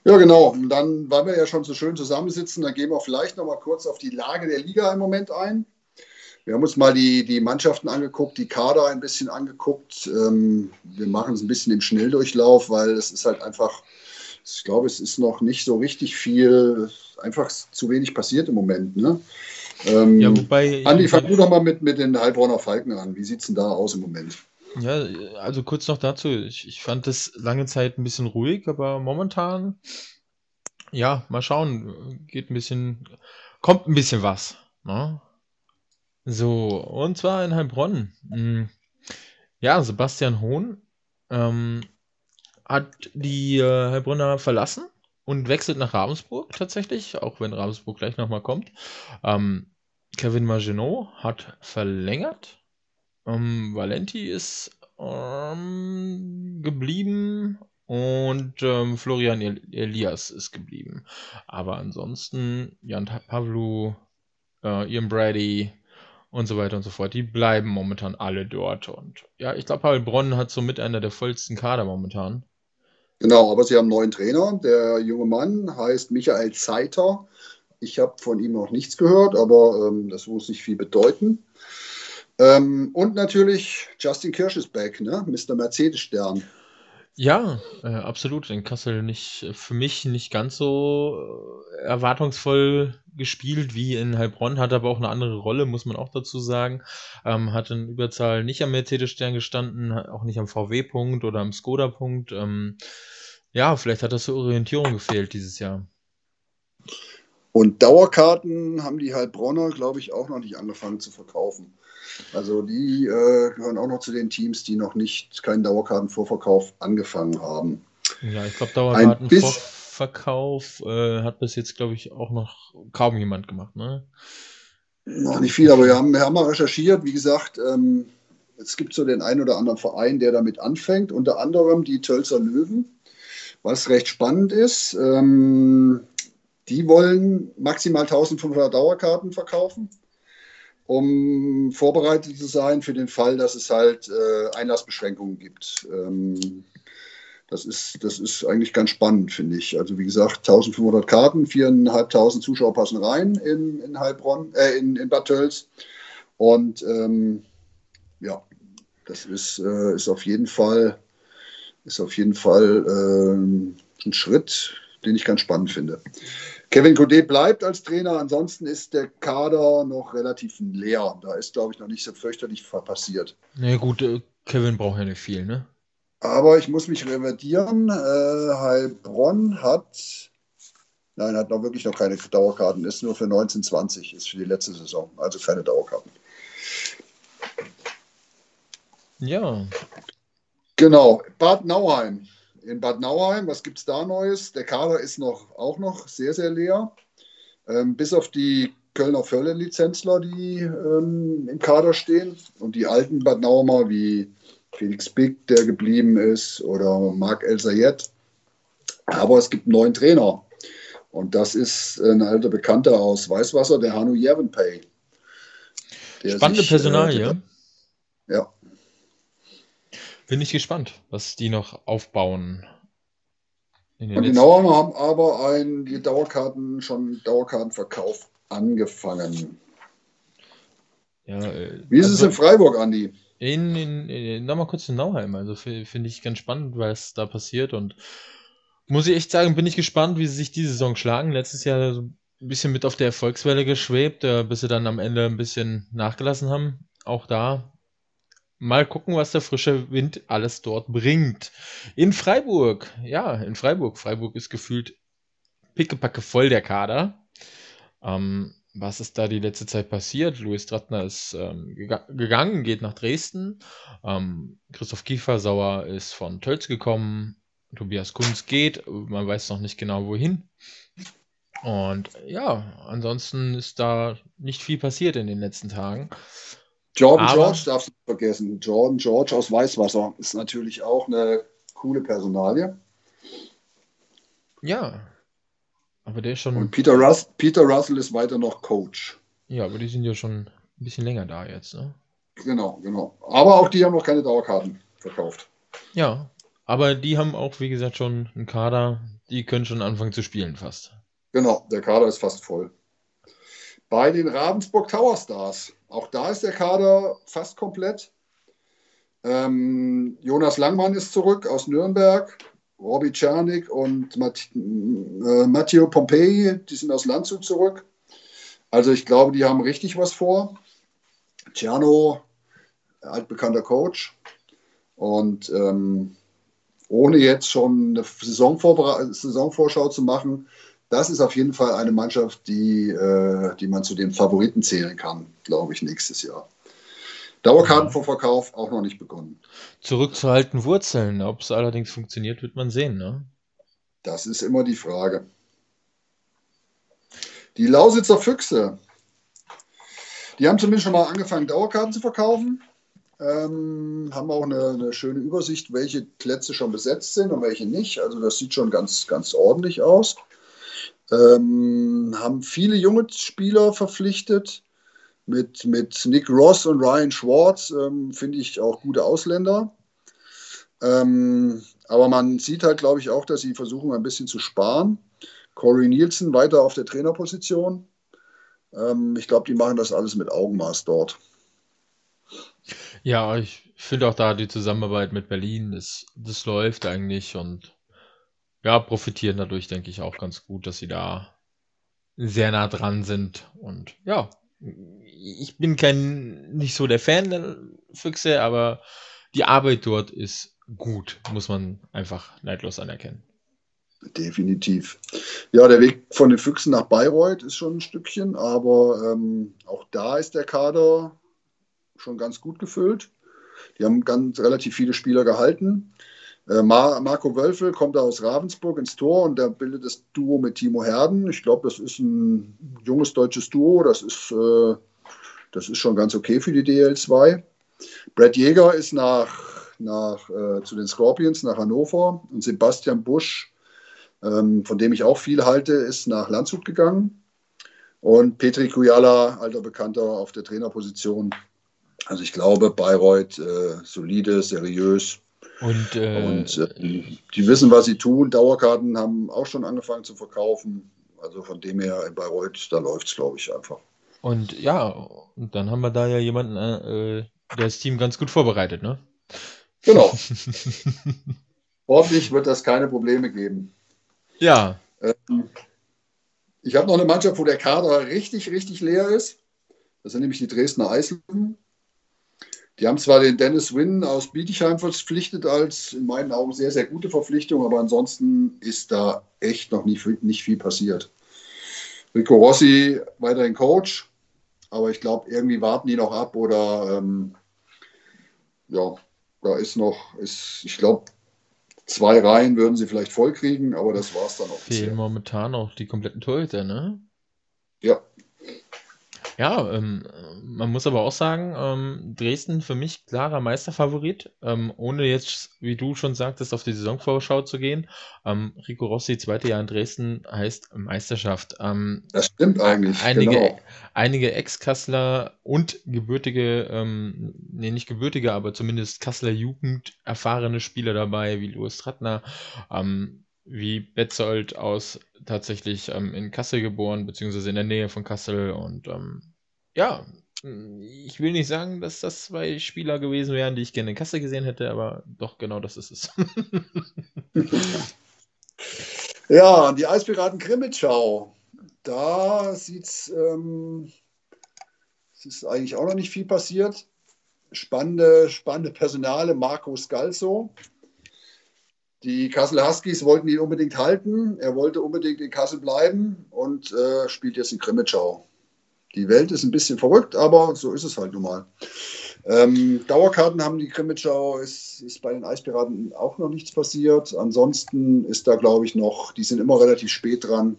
Ja, genau. Und dann, weil wir ja schon so schön zusammensitzen, dann gehen wir vielleicht noch mal kurz auf die Lage der Liga im Moment ein. Wir haben uns mal die, die Mannschaften angeguckt, die Kader ein bisschen angeguckt. Ähm, wir machen es ein bisschen im Schnelldurchlauf, weil es ist halt einfach, ich glaube, es ist noch nicht so richtig viel einfach zu wenig passiert im Moment. Ne? Ähm, Ja, wobei. Andi, fang du doch mal mit, mit den Heilbronner Falken an. Wie sieht es denn da aus im Moment? Ja, also kurz noch dazu. Ich, ich fand das lange Zeit ein bisschen ruhig, aber momentan, ja, mal schauen. Geht ein bisschen, kommt ein bisschen was. Ne? So, und zwar in Heilbronn. Hm, Ja, Sebastian Hohn ähm, hat die äh, Heilbronner verlassen und wechselt nach Ravensburg tatsächlich, auch wenn Ravensburg gleich nochmal kommt. Ähm, Kevin Maginot hat verlängert. Ähm, Valenti ist ähm, geblieben und ähm, Florian El Elias ist geblieben. Aber ansonsten Jan Pavlu, äh, Ian Brady und so weiter und so fort, die bleiben momentan alle dort. Und ja, ich glaube, Heilbronn hat somit einer der vollsten Kader momentan. Genau, aber sie haben einen neuen Trainer. Der junge Mann heißt Michael Zeiter. Ich habe von ihm noch nichts gehört, aber ähm, das muss nicht viel bedeuten. Ähm, und natürlich Justin Kirsch ist back, ne? Mr. Mercedes-Stern. Ja, äh, absolut. In Kassel nicht, für mich nicht ganz so äh, erwartungsvoll gespielt wie in Heilbronn, hat aber auch eine andere Rolle, muss man auch dazu sagen. Ähm, hat in Überzahl nicht am Mercedes-Stern gestanden, auch nicht am VW-Punkt oder am Skoda-Punkt. Ähm, ja, vielleicht hat das zur Orientierung gefehlt dieses Jahr. Und Dauerkarten haben die Heilbronner, glaube ich, auch noch nicht angefangen zu verkaufen. Also die äh, gehören auch noch zu den Teams, die noch nicht keinen Dauerkartenvorverkauf angefangen haben. Ja, ich glaube, Dauerkartenvorverkauf äh, hat bis jetzt, glaube ich, auch noch kaum jemand gemacht, ne? Noch nicht viel, aber wir haben, wir haben mal recherchiert. Wie gesagt, ähm, es gibt so den einen oder anderen Verein, der damit anfängt, unter anderem die Tölzer Löwen, was recht spannend ist. Ähm, die wollen maximal 1500 Dauerkarten verkaufen, um vorbereitet zu sein für den Fall, dass es halt äh, Einlassbeschränkungen gibt. Ähm, das ist, das ist eigentlich ganz spannend, finde ich. Also wie gesagt, 1500 Karten, 4.500 Zuschauer passen rein in, in Heilbronn, äh, in, in Bad Tölz. Und ähm, ja, das ist, äh, ist auf jeden Fall, ist auf jeden Fall ähm, ein Schritt, den ich ganz spannend finde. Kevin Godet bleibt als Trainer, ansonsten ist der Kader noch relativ leer. Da ist, glaube ich, noch nicht so fürchterlich passiert. Na ja, gut, äh, Kevin braucht ja nicht viel, ne? Aber ich muss mich revidieren. Äh, Heilbronn hat, nein, hat noch wirklich noch keine Dauerkarten. Ist nur für 1920, ist für die letzte Saison. Also keine Dauerkarten. Ja, Genau, Bad Nauheim. In Bad Nauheim, was gibt es da Neues? Der Kader ist noch, auch noch sehr, sehr leer. Ähm, bis auf die Kölner Förderlizenzler, die ähm, im Kader stehen. Und die alten Bad Nauheimer wie Felix Bick, der geblieben ist, oder Marc El Sayed. Aber es gibt einen neuen Trainer. Und das ist ein alter Bekannter aus Weißwasser, der Hanu Jervenpay. Der spannende sich, Personalie. Äh, ja, Bin ich gespannt, was die noch aufbauen. Nauheimer haben aber ein, die Dauerkarten schon Dauerkartenverkauf angefangen. Ja, äh, Wie ist es also in Freiburg, Andi? in, in, in, nochmal kurz in Nauheim. Also fi- finde ich ganz spannend, was da passiert. Und muss ich echt sagen, bin ich gespannt, wie sie sich diese Saison schlagen. Letztes Jahr so ein bisschen mit auf der Erfolgswelle geschwebt, äh, bis sie dann am Ende ein bisschen nachgelassen haben. Auch da mal gucken, was der frische Wind alles dort bringt. In Freiburg, ja, in Freiburg. Freiburg ist gefühlt pickepacke voll der Kader. Ähm, was ist da die letzte Zeit passiert? Louis Strattner ist ähm, gega gegangen, geht nach Dresden. Ähm, Christoph Kiefersauer ist von Tölz gekommen. Tobias Kunz geht. Man weiß noch nicht genau wohin. Und ja, ansonsten ist da nicht viel passiert in den letzten Tagen. Jordan Aber- George darfst du nicht vergessen. Jordan George aus Weißwasser ist natürlich auch eine coole Personalie. Ja. Aber der ist schon. Und Peter, Rus Peter Russell ist weiter noch Coach. Ja, aber die sind ja schon ein bisschen länger da jetzt, ne? Genau, genau. Aber auch die haben noch keine Dauerkarten verkauft. Ja. Aber die haben auch, wie gesagt, schon einen Kader. Die können schon anfangen zu spielen fast. Genau, der Kader ist fast voll. Bei den Ravensburg Tower Stars, auch da ist der Kader fast komplett. Ähm, Jonas Langmann ist zurück aus Nürnberg Robbie Czernik und Matt, äh, Matteo Pompei, die sind aus Landshut zurück. Also ich glaube, die haben richtig was vor. Ciano, altbekannter Coach. Und ähm, ohne jetzt schon eine Saisonvorschau zu machen, das ist auf jeden Fall eine Mannschaft, die, äh, die man zu den Favoriten zählen kann, glaube ich, nächstes Jahr. Dauerkartenvorverkauf auch noch nicht begonnen. Zurück zu alten Wurzeln. Ob es allerdings funktioniert, wird man sehen. Ne? Das ist immer die Frage. Die Lausitzer Füchse, die haben zumindest schon mal angefangen, Dauerkarten zu verkaufen. Ähm, haben auch eine, eine, schöne Übersicht, welche Plätze schon besetzt sind und welche nicht. Also das sieht schon ganz, ganz ordentlich aus. Ähm, haben viele junge Spieler verpflichtet mit, mit Nick Ross und Ryan Schwartz ähm, finde ich auch gute Ausländer. Ähm, aber man sieht halt, glaube ich, auch, dass sie versuchen, ein bisschen zu sparen. Corey Nielsen weiter auf der Trainerposition. Ähm, ich glaube, die machen das alles mit Augenmaß dort. Ja, ich finde auch da die Zusammenarbeit mit Berlin, das, das läuft eigentlich und ja, profitieren dadurch, denke ich, auch ganz gut, dass sie da sehr nah dran sind. Und ja, ich bin kein, nicht so der Fan der Füchse, aber die Arbeit dort ist gut, muss man einfach neidlos anerkennen. Definitiv. Ja, der Weg von den Füchsen nach Bayreuth ist schon ein Stückchen, aber ähm, auch da ist der Kader schon ganz gut gefüllt. Die haben ganz relativ viele Spieler gehalten. Äh, Mar Marco Wölfel kommt aus Ravensburg ins Tor und der bildet das Duo mit Timo Herden. Ich glaube, das ist ein junges deutsches Duo. Das ist, äh, das ist schon ganz okay für die DL2. Brad Jäger ist nach, nach, äh, zu den Scorpions nach Hannover und Sebastian Busch, ähm, von dem ich auch viel halte, ist nach Landshut gegangen. Und Petri Kujala, alter Bekannter auf der Trainerposition. Also ich glaube, Bayreuth äh, solide, seriös, und, äh, und äh, die wissen, was sie tun. Dauerkarten haben auch schon angefangen zu verkaufen. Also von dem her in Bayreuth, da läuft es, glaube ich, einfach. Und ja, und dann haben wir da ja jemanden, äh, der das Team ganz gut vorbereitet, ne? Genau. Hoffentlich wird das keine Probleme geben. Ja. Ähm, ich habe noch eine Mannschaft, wo der Kader richtig, richtig leer ist. Das sind nämlich die Dresdner Eislöwen. Die haben zwar den Dennis Wynn aus Bietigheim verpflichtet als in meinen Augen sehr, sehr gute Verpflichtung, aber ansonsten ist da echt noch nicht, nicht viel passiert. Rico Rossi weiterhin Coach, aber ich glaube, irgendwie warten die noch ab oder ähm, ja, da ist noch, ist, ich glaube, zwei Reihen würden sie vielleicht voll kriegen, aber das war es dann auch. Fehlen momentan auch die kompletten Torhüter, ne? Ja, ähm, man muss aber auch sagen, ähm, Dresden für mich klarer Meisterfavorit, ähm, ohne jetzt, wie du schon sagtest, auf die Saisonvorschau zu gehen. Ähm, Rico Rossi, zweite Jahr in Dresden, heißt Meisterschaft. Ähm, das stimmt eigentlich. Einige, genau. einige Ex-Kassler und gebürtige, ähm, nee, nicht gebürtige, aber zumindest Kasseler Jugend erfahrene Spieler dabei, wie Louis Trattner. Wie Betzold aus tatsächlich ähm, in Kassel geboren, beziehungsweise in der Nähe von Kassel. Und ähm, ja, ich will nicht sagen, dass das zwei Spieler gewesen wären, die ich gerne in Kassel gesehen hätte, aber doch, genau das ist es. ja, die Eispiraten Krimitschau. Da sieht's, ähm, es ist eigentlich auch noch nicht viel passiert. Spannende, spannende Personale, Marco Scalzo, die Kassel Huskies wollten ihn unbedingt halten. Er wollte unbedingt in Kassel bleiben und äh, spielt jetzt in Krimitschau. Die Welt ist ein bisschen verrückt, aber so ist es halt nun mal. Ähm, Dauerkarten haben die Krimitschau, ist, ist bei den Eispiraten auch noch nichts passiert. Ansonsten ist da, glaube ich, noch, die sind immer relativ spät dran,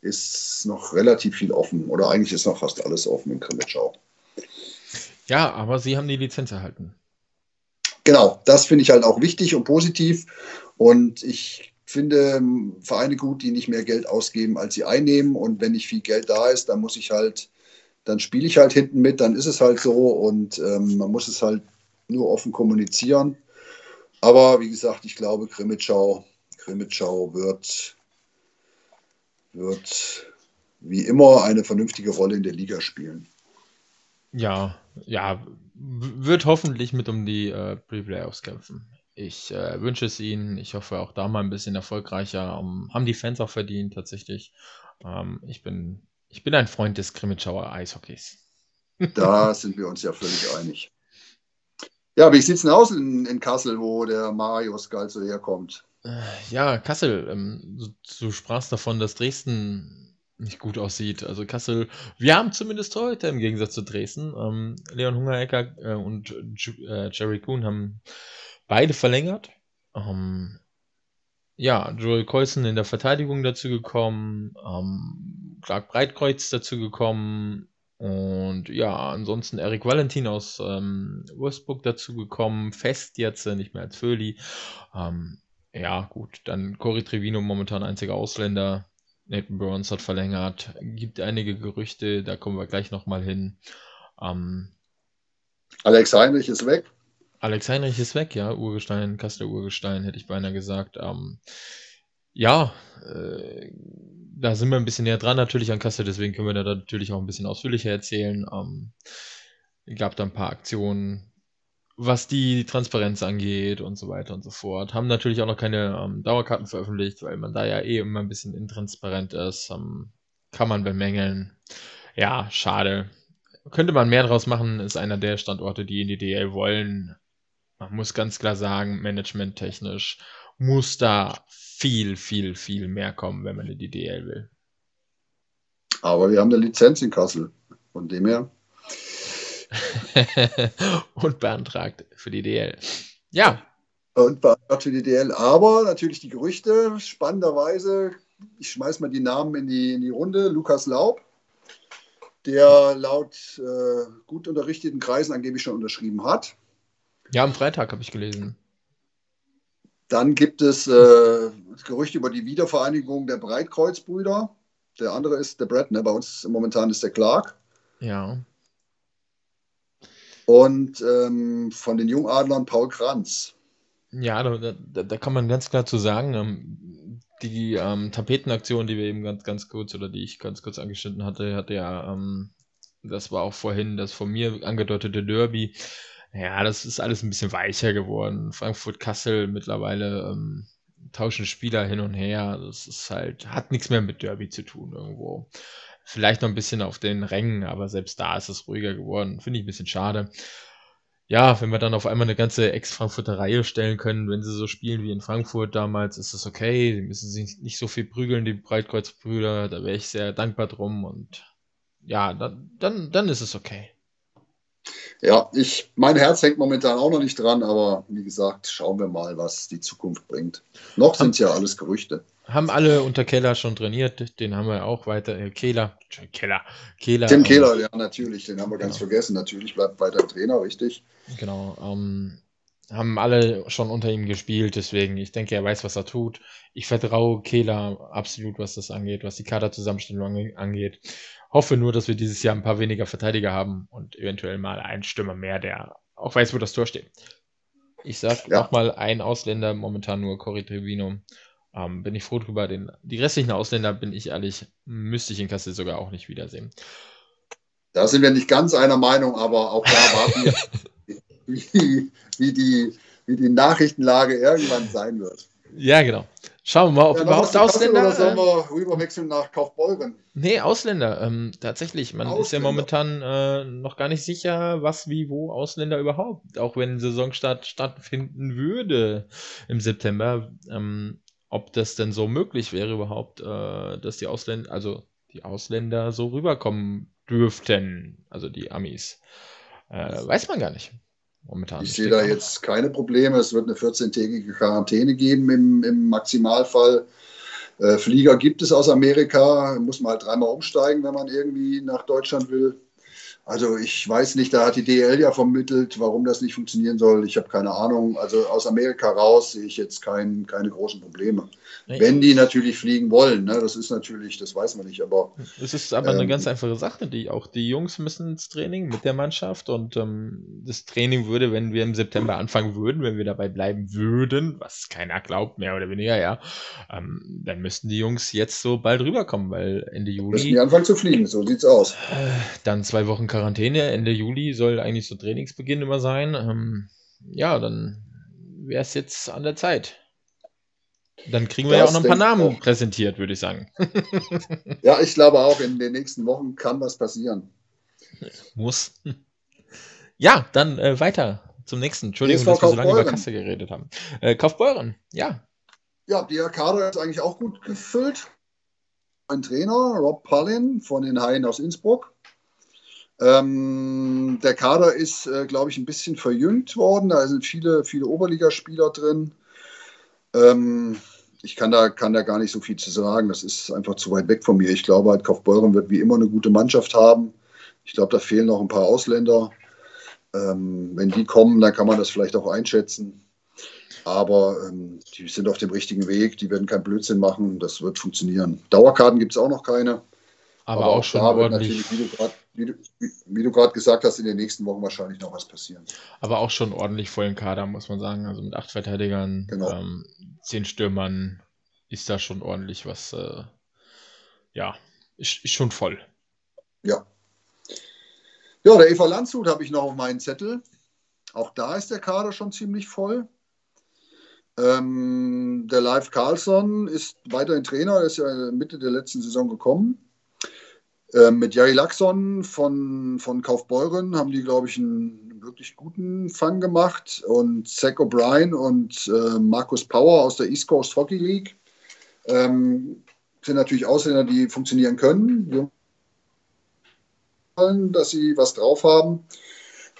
ist noch relativ viel offen. Oder eigentlich ist noch fast alles offen in Krimitschau. Ja, aber sie haben die Lizenz erhalten. Genau, das finde ich halt auch wichtig und positiv. Und ich finde Vereine gut, die nicht mehr Geld ausgeben, als sie einnehmen. Und wenn nicht viel Geld da ist, dann muss ich halt, dann spiele ich halt hinten mit, dann ist es halt so und ähm, man muss es halt nur offen kommunizieren. Aber wie gesagt, ich glaube, Krimitschau, Krimitschau wird, wird wie immer eine vernünftige Rolle in der Liga spielen. Ja, ja, wird hoffentlich mit um die äh, Pre-Playoffs kämpfen. Ich äh, wünsche es ihnen. Ich hoffe auch da mal ein bisschen erfolgreicher. Um, haben die Fans auch verdient, tatsächlich. Ähm, ich, bin, ich bin ein Freund des Krimitschauer Eishockeys. Da sind wir uns ja völlig einig. Ja, wie sieht es denn aus in, in, Kassel, wo der Mario Scalzo herkommt? Äh, ja, Kassel, ähm, du, du sprachst davon, dass Dresden nicht gut aussieht. Also Kassel, wir haben zumindest heute im Gegensatz zu Dresden, ähm, Leon Hungerecker äh, und J äh, Jerry Kuhn haben beide verlängert. Ähm, ja, Joel Colson in der Verteidigung dazu gekommen, ähm, Clark Breitkreuz dazu gekommen und ja, ansonsten Eric Valentin aus ähm, Wolfsburg dazu gekommen, fest jetzt, äh, nicht mehr als Föhli. Ähm, ja, gut, dann Cory Trevino momentan einziger Ausländer. Nathan Burns hat verlängert. Gibt einige Gerüchte, da kommen wir gleich nochmal hin. Ähm, Alex Heinrich ist weg. Alex Heinrich ist weg, ja. Urgestein, Kassel Urgestein, hätte ich beinahe gesagt. Ähm, ja, äh, da sind wir ein bisschen näher dran natürlich an Kassel, deswegen können wir da natürlich auch ein bisschen ausführlicher erzählen. Ähm, gab da ein paar Aktionen, was die Transparenz angeht und so weiter und so fort. Haben natürlich auch noch keine ähm, Dauerkarten veröffentlicht, weil man da ja eh immer ein bisschen intransparent ist. Ähm, kann man bemängeln. Ja, schade. Könnte man mehr draus machen, ist einer der Standorte, die in die DL wollen. Man muss ganz klar sagen, managementtechnisch muss da viel, viel, viel mehr kommen, wenn man in die DL will. Aber wir haben eine Lizenz in Kassel. Von dem her. und beantragt für die DL. Ja. Und beantragt für die DL. Aber natürlich die Gerüchte, spannenderweise, ich schmeiß mal die Namen in die, in die Runde. Lukas Laub, der laut äh, gut unterrichteten Kreisen angeblich schon unterschrieben hat. Ja, am Freitag habe ich gelesen. Dann gibt es äh, Gerüchte über die Wiedervereinigung der Breitkreuzbrüder. Der andere ist der Brett, ne? bei uns momentan ist der Clark. Ja. Und ähm, von den Jungadlern Paul Kranz. Ja, da, da, da, kann man ganz klar zu sagen, ähm, die ähm, Tapetenaktion, die wir eben ganz, ganz kurz oder die ich ganz kurz angeschnitten hatte, hatte ja, ähm, das war auch vorhin das von mir angedeutete Derby, ja, das ist alles ein bisschen weicher geworden. Frankfurt-Kassel mittlerweile ähm, tauschen Spieler hin und her. Das ist halt, hat nichts mehr mit Derby zu tun irgendwo. Vielleicht noch ein bisschen auf den Rängen, aber selbst da ist es ruhiger geworden. Finde ich ein bisschen schade. Ja, wenn wir dann auf einmal eine ganze Ex-Frankfurter Reihe stellen können, wenn sie so spielen wie in Frankfurt damals, ist das okay. Sie müssen sich nicht so viel prügeln, die Breitkreuzbrüder. Da wäre ich sehr dankbar drum. Und ja, dann, dann, dann ist es okay. Ja, ich, mein Herz hängt momentan auch noch nicht dran, aber wie gesagt, schauen wir mal, was die Zukunft bringt. Noch sind es ja alles Gerüchte. Haben alle unter Keller schon trainiert, den haben wir auch weiter. Äh, Kehler, Keller, Kehler. Tim ähm, Kehler, ja, natürlich, den haben wir genau. ganz vergessen. Natürlich bleibt weiter Trainer, richtig. Genau. Ähm, haben alle schon unter ihm gespielt, deswegen, ich denke, er weiß, was er tut. Ich vertraue Kehler absolut, was das angeht, was die Kaderzusammenstellung angeht. Hoffe nur, dass wir dieses Jahr ein paar weniger Verteidiger haben und eventuell mal einen Stürmer mehr, der auch weiß, wo das Tor steht. Ich sag ja. nochmal ein Ausländer, momentan nur Cory Trevino. Ähm, bin ich froh drüber. Den, die restlichen Ausländer, bin ich ehrlich, müsste ich in Kassel sogar auch nicht wiedersehen. Da sind wir nicht ganz einer Meinung, aber auch da warten wir, wie, wie, die, wie die Nachrichtenlage irgendwann sein wird. Ja, genau. Schauen wir mal, ob ja, überhaupt Ausländer. Oder sollen wir rüberwechseln nach Kaufbeuren? Nee, Ausländer. Ähm, tatsächlich. Man Ausländer. ist ja momentan äh, noch gar nicht sicher, was, wie, wo Ausländer überhaupt. Auch wenn Saisonstart stattfinden würde im September. Ähm, ob das denn so möglich wäre überhaupt, äh, dass die Ausländer, also die Ausländer so rüberkommen dürften. Also die Amis. Äh, weiß man gar nicht momentan. Ich sehe da jetzt keine Probleme. Es wird eine 14-tägige Quarantäne geben im, im Maximalfall. Äh, Flieger gibt es aus Amerika, muss man halt dreimal umsteigen, wenn man irgendwie nach Deutschland will. Also ich weiß nicht, da hat die DL ja vermittelt, warum das nicht funktionieren soll. Ich habe keine Ahnung. Also aus Amerika raus sehe ich jetzt kein, keine großen Probleme. Nee, Wenn die natürlich fliegen wollen, ne? das ist natürlich, das weiß man nicht, aber. Es ist aber ähm, eine ganz einfache Sache, die auch die Jungs müssen ins Training mit der Mannschaft und ähm, das Training würde, wenn wir im September anfangen würden, wenn wir dabei bleiben würden, was keiner glaubt, mehr oder weniger, ja, ähm, dann müssten die Jungs jetzt so bald rüberkommen, weil Ende Juli. Müssen die anfangen zu fliegen, so sieht's aus. Äh, dann zwei Wochen Quarantäne, Ende Juli soll eigentlich so Trainingsbeginn immer sein. Ähm, ja, dann wäre es jetzt an der Zeit. Dann kriegen wir das ja auch noch ein paar Namen präsentiert, würde ich sagen. ja, ich glaube auch, in den nächsten Wochen kann was passieren. Muss. Ja, dann äh, weiter zum nächsten. Entschuldigung, dass wir so lange über Kasse geredet haben. Äh, Kaufbeuren, ja. Ja, der Kader ist eigentlich auch gut gefüllt. Ein Trainer, Rob Pallin von den Haien aus Innsbruck. Ähm, der Kader ist, äh, glaube ich, ein bisschen verjüngt worden. Da sind viele, viele Oberligaspieler drin. Ähm, ich kann da, kann da gar nicht so viel zu sagen. Das ist einfach zu weit weg von mir. Ich glaube, halt, Kaufbeuren wird wie immer eine gute Mannschaft haben. Ich glaube, da fehlen noch ein paar Ausländer. Ähm, wenn die kommen, dann kann man das vielleicht auch einschätzen. Aber ähm, die sind auf dem richtigen Weg, die werden keinen Blödsinn machen, das wird funktionieren. Dauerkarten gibt es auch noch keine. Aber, aber auch, auch schon ordentlich. Wie du gerade gesagt hast, in den nächsten Wochen wahrscheinlich noch was passieren. Aber auch schon ordentlich vollen Kader, muss man sagen. Also mit acht Verteidigern, genau. ähm, zehn Stürmern ist da schon ordentlich was. Äh, ja, ist, ist schon voll. Ja. Ja, der Eva Landshut habe ich noch auf meinen Zettel. Auch da ist der Kader schon ziemlich voll. Ähm, der Live Carlson ist weiterhin Trainer, er ist ja Mitte der letzten Saison gekommen. Ähm, mit Jerry Laxon von, von Kaufbeuren haben die, glaube ich, einen wirklich guten Fang gemacht. Und Zach O'Brien und äh, Markus Power aus der East Coast Hockey League ähm, sind natürlich Ausländer, die funktionieren können. Dass sie was drauf haben.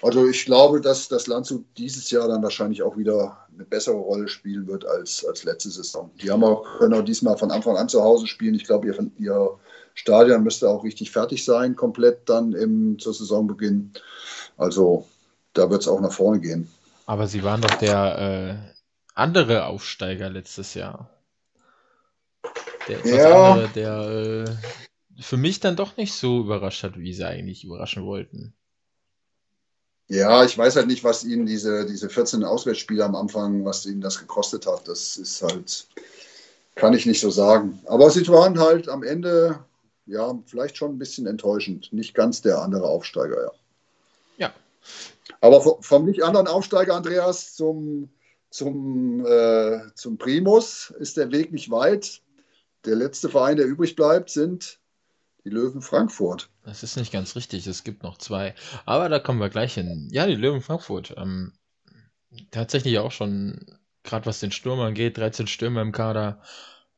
Also ich glaube, dass das Landshut dieses Jahr dann wahrscheinlich auch wieder eine bessere Rolle spielen wird als, als letzte Saison. Die haben auch, können auch diesmal von Anfang an zu Hause spielen. Ich glaube, ihr, ihr Stadion müsste auch richtig fertig sein, komplett dann im, zur Saisonbeginn. Also da wird es auch nach vorne gehen. Aber sie waren doch der äh, andere Aufsteiger letztes Jahr. Der etwas ja. andere, der äh, für mich dann doch nicht so überrascht hat, wie sie eigentlich überraschen wollten. Ja, ich weiß halt nicht, was ihnen diese, diese 14 Auswärtsspiele am Anfang, was ihnen das gekostet hat. Das ist halt, kann ich nicht so sagen. Aber sie waren halt am Ende ja, vielleicht schon ein bisschen enttäuschend. Nicht ganz der andere Aufsteiger, ja. Ja. Aber vom nicht anderen Aufsteiger, Andreas, zum, zum, äh, zum Primus ist der Weg nicht weit. Der letzte Verein, der übrig bleibt, sind die Löwen Frankfurt. Das ist nicht ganz richtig. Es gibt noch zwei. Aber da kommen wir gleich hin. Ja, die Löwen Frankfurt. Ähm, tatsächlich auch schon, gerade was den Sturm angeht, 13 Stürmer im Kader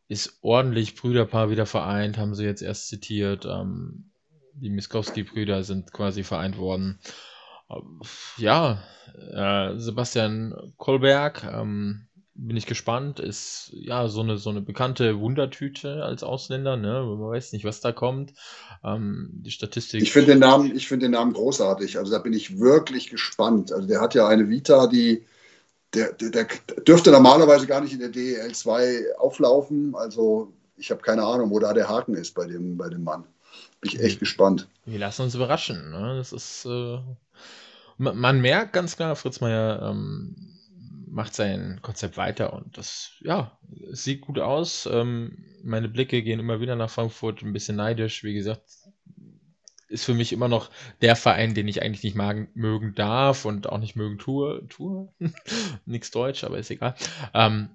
ist ordentlich Brüderpaar wieder vereint, haben sie jetzt erst zitiert. Ähm, die Miskowski-Brüder sind quasi vereint worden. Ähm, ja, äh, Sebastian Kolberg, ähm, bin ich gespannt, ist ja so eine, so eine bekannte Wundertüte als Ausländer, ne? Man weiß nicht, was da kommt. Ähm, die Statistik. Ich finde den Namen, ich finde den Namen großartig. Also da bin ich wirklich gespannt. Also der hat ja eine Vita, die der, der, der, dürfte normalerweise gar nicht in der DEL 2 auflaufen. Also ich habe keine Ahnung, wo da der Haken ist bei dem, bei dem Mann. Bin ich echt gespannt. Wir lassen uns überraschen. Ne? Das ist, äh, man, man, merkt ganz klar, Fritz Meier ähm, macht sein Konzept weiter und das, ja, sieht gut aus. Ähm, meine Blicke gehen immer wieder nach Frankfurt, ein bisschen neidisch. Wie gesagt, ist für mich immer noch der Verein, den ich eigentlich nicht magen, mögen darf und auch nicht mögen tue. tue. Nichts Deutsch, aber ist egal. Ähm,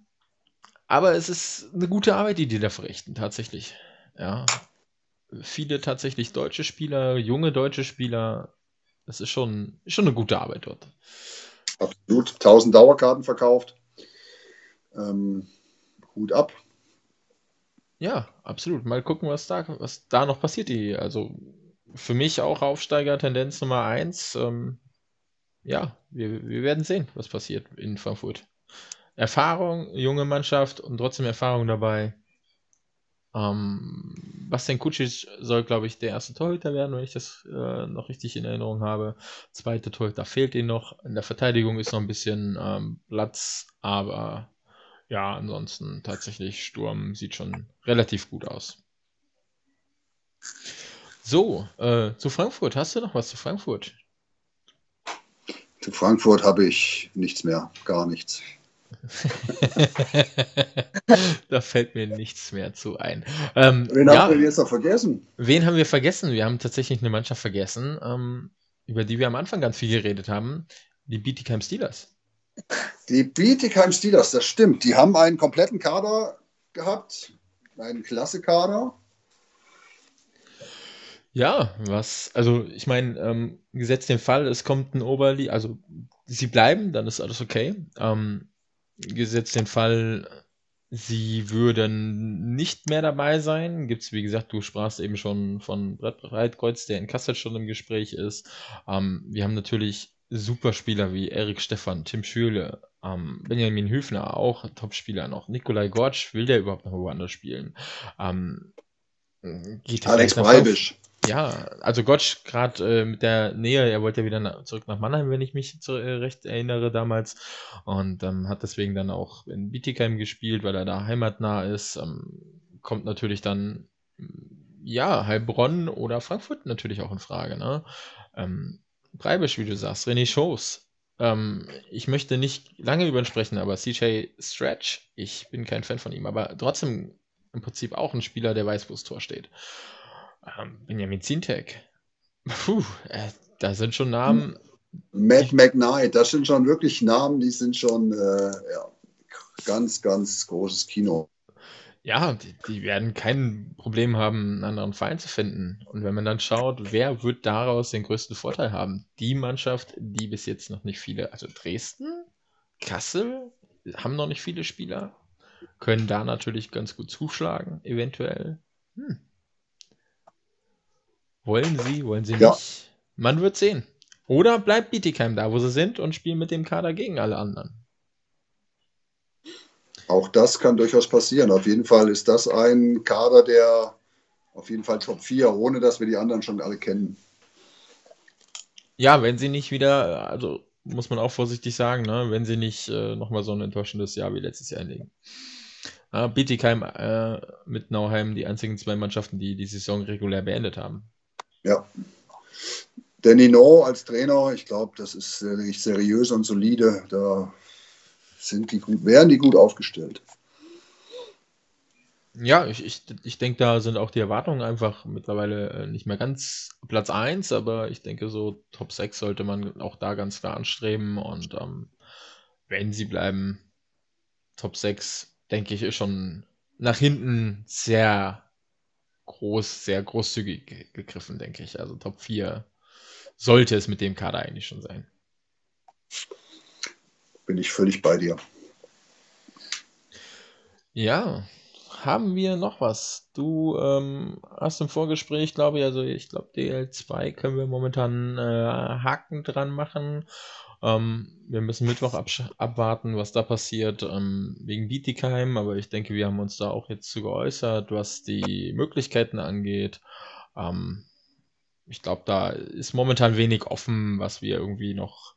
aber es ist eine gute Arbeit, die die da verrichten, tatsächlich. Ja. Viele tatsächlich deutsche Spieler, junge deutsche Spieler. Das ist schon, ist schon eine gute Arbeit dort. Absolut. 1000 Dauerkarten verkauft. Ähm, Hut ab. Ja, absolut. Mal gucken, was da, was da noch passiert. Die, also für mich auch Aufsteiger Tendenz Nummer 1. Ähm, ja, wir, wir werden sehen, was passiert in Frankfurt. Erfahrung, junge Mannschaft und trotzdem Erfahrung dabei. Ähm, Bastian Kucic soll, glaube ich, der erste Torhüter werden, wenn ich das äh, noch richtig in Erinnerung habe. Zweite Torhüter fehlt ihm noch. In der Verteidigung ist noch ein bisschen ähm, Platz, aber ja, ansonsten tatsächlich Sturm sieht schon relativ gut aus. So, äh, zu Frankfurt. Hast du noch was zu Frankfurt? Zu Frankfurt habe ich nichts mehr, gar nichts. Da fällt mir nichts mehr zu ein. Ähm, wen ja, haben wir jetzt noch vergessen? Wen haben wir vergessen? Wir haben tatsächlich eine Mannschaft vergessen, ähm, über die wir am Anfang ganz viel geredet haben. Die Bietigheim Steelers. Die Bietigheim Steelers, das stimmt. Die haben einen kompletten Kader gehabt, einen Klasse-Kader. Ja, was, also ich meine, ähm, gesetzt den Fall, es kommt ein Oberli, also sie bleiben, dann ist alles okay. Ähm, gesetzt den Fall, sie würden nicht mehr dabei sein. Gibt es, wie gesagt, du sprachst eben schon von Brett Breitkreuz, der in Kassel schon im Gespräch ist. Ähm, wir haben natürlich Superspieler wie Erik Stefan, Tim Schüle, ähm, Benjamin Hüfner, auch Topspieler noch. Nikolai Gortsch, will der überhaupt noch woanders spielen? Ähm, Alex Breibisch. Ja, also Gottsch gerade äh, mit der Nähe, er wollte ja wieder na zurück nach Mannheim, wenn ich mich zu, äh, recht erinnere damals. Und ähm, hat deswegen dann auch in Bietigheim gespielt, weil er da heimatnah ist. Ähm, kommt natürlich dann, ja, Heilbronn oder Frankfurt natürlich auch in Frage. Ne? Ähm, Breibisch, wie du sagst, René Schoß. Ähm, ich möchte nicht lange über ihn sprechen, aber CJ Stretch, ich bin kein Fan von ihm, aber trotzdem im Prinzip auch ein Spieler, der weiß, wo das Tor steht. Ähm, Benjamin Zintek. Puh, äh, da sind schon Namen. Matt McKnight, das sind schon wirklich Namen, die sind schon äh, ja, ganz, ganz großes Kino. Ja, die, die, werden kein Problem haben, einen anderen Verein zu finden. Und wenn man dann schaut, wer wird daraus den größten Vorteil haben? Die Mannschaft, die bis jetzt noch nicht viele, also Dresden, Kassel, haben noch nicht viele Spieler, können da natürlich ganz gut zuschlagen, eventuell. Hm. Wollen sie, wollen sie ja. nicht? Man wird sehen. Oder bleibt Bietigheim da, wo sie sind und spielen mit dem Kader gegen alle anderen. Auch das kann durchaus passieren. Auf jeden Fall ist das ein Kader, der auf jeden Fall Top 4, ohne dass wir die anderen schon alle kennen. Ja, wenn sie nicht wieder, also muss man auch vorsichtig sagen, ne, wenn sie nicht äh, nochmal so ein enttäuschendes Jahr wie letztes Jahr hinlegen. Äh, Bietigheim äh, mit Nauheim die einzigen zwei Mannschaften, die die Saison regulär beendet haben. Ja. Der Nino als Trainer, ich glaube, das ist wirklich seriös und solide. Da sind die gut, wären die gut aufgestellt. Ja, ich, ich, ich denke, da sind auch die Erwartungen einfach mittlerweile äh, nicht mehr ganz Platz 1, aber ich denke, so Top 6 sollte man auch da ganz klar anstreben. Und ähm, wenn sie bleiben, Top 6, denke ich, ist schon nach hinten sehr groß, sehr großzügig gegriffen, denke ich. Also Top 4 sollte es mit dem Kader eigentlich schon sein. Bin ich völlig bei dir. Ja, haben wir noch was? Du ähm, hast im Vorgespräch, glaube ich, also ich glaube DL2 können wir momentan äh, Haken dran machen. Ähm, wir müssen Mittwoch abwarten, was da passiert, ähm, wegen Bietigheim, aber ich denke, wir haben uns da auch jetzt zu geäußert, was die Möglichkeiten angeht. Ähm, ich glaube, da ist momentan wenig offen, was wir irgendwie noch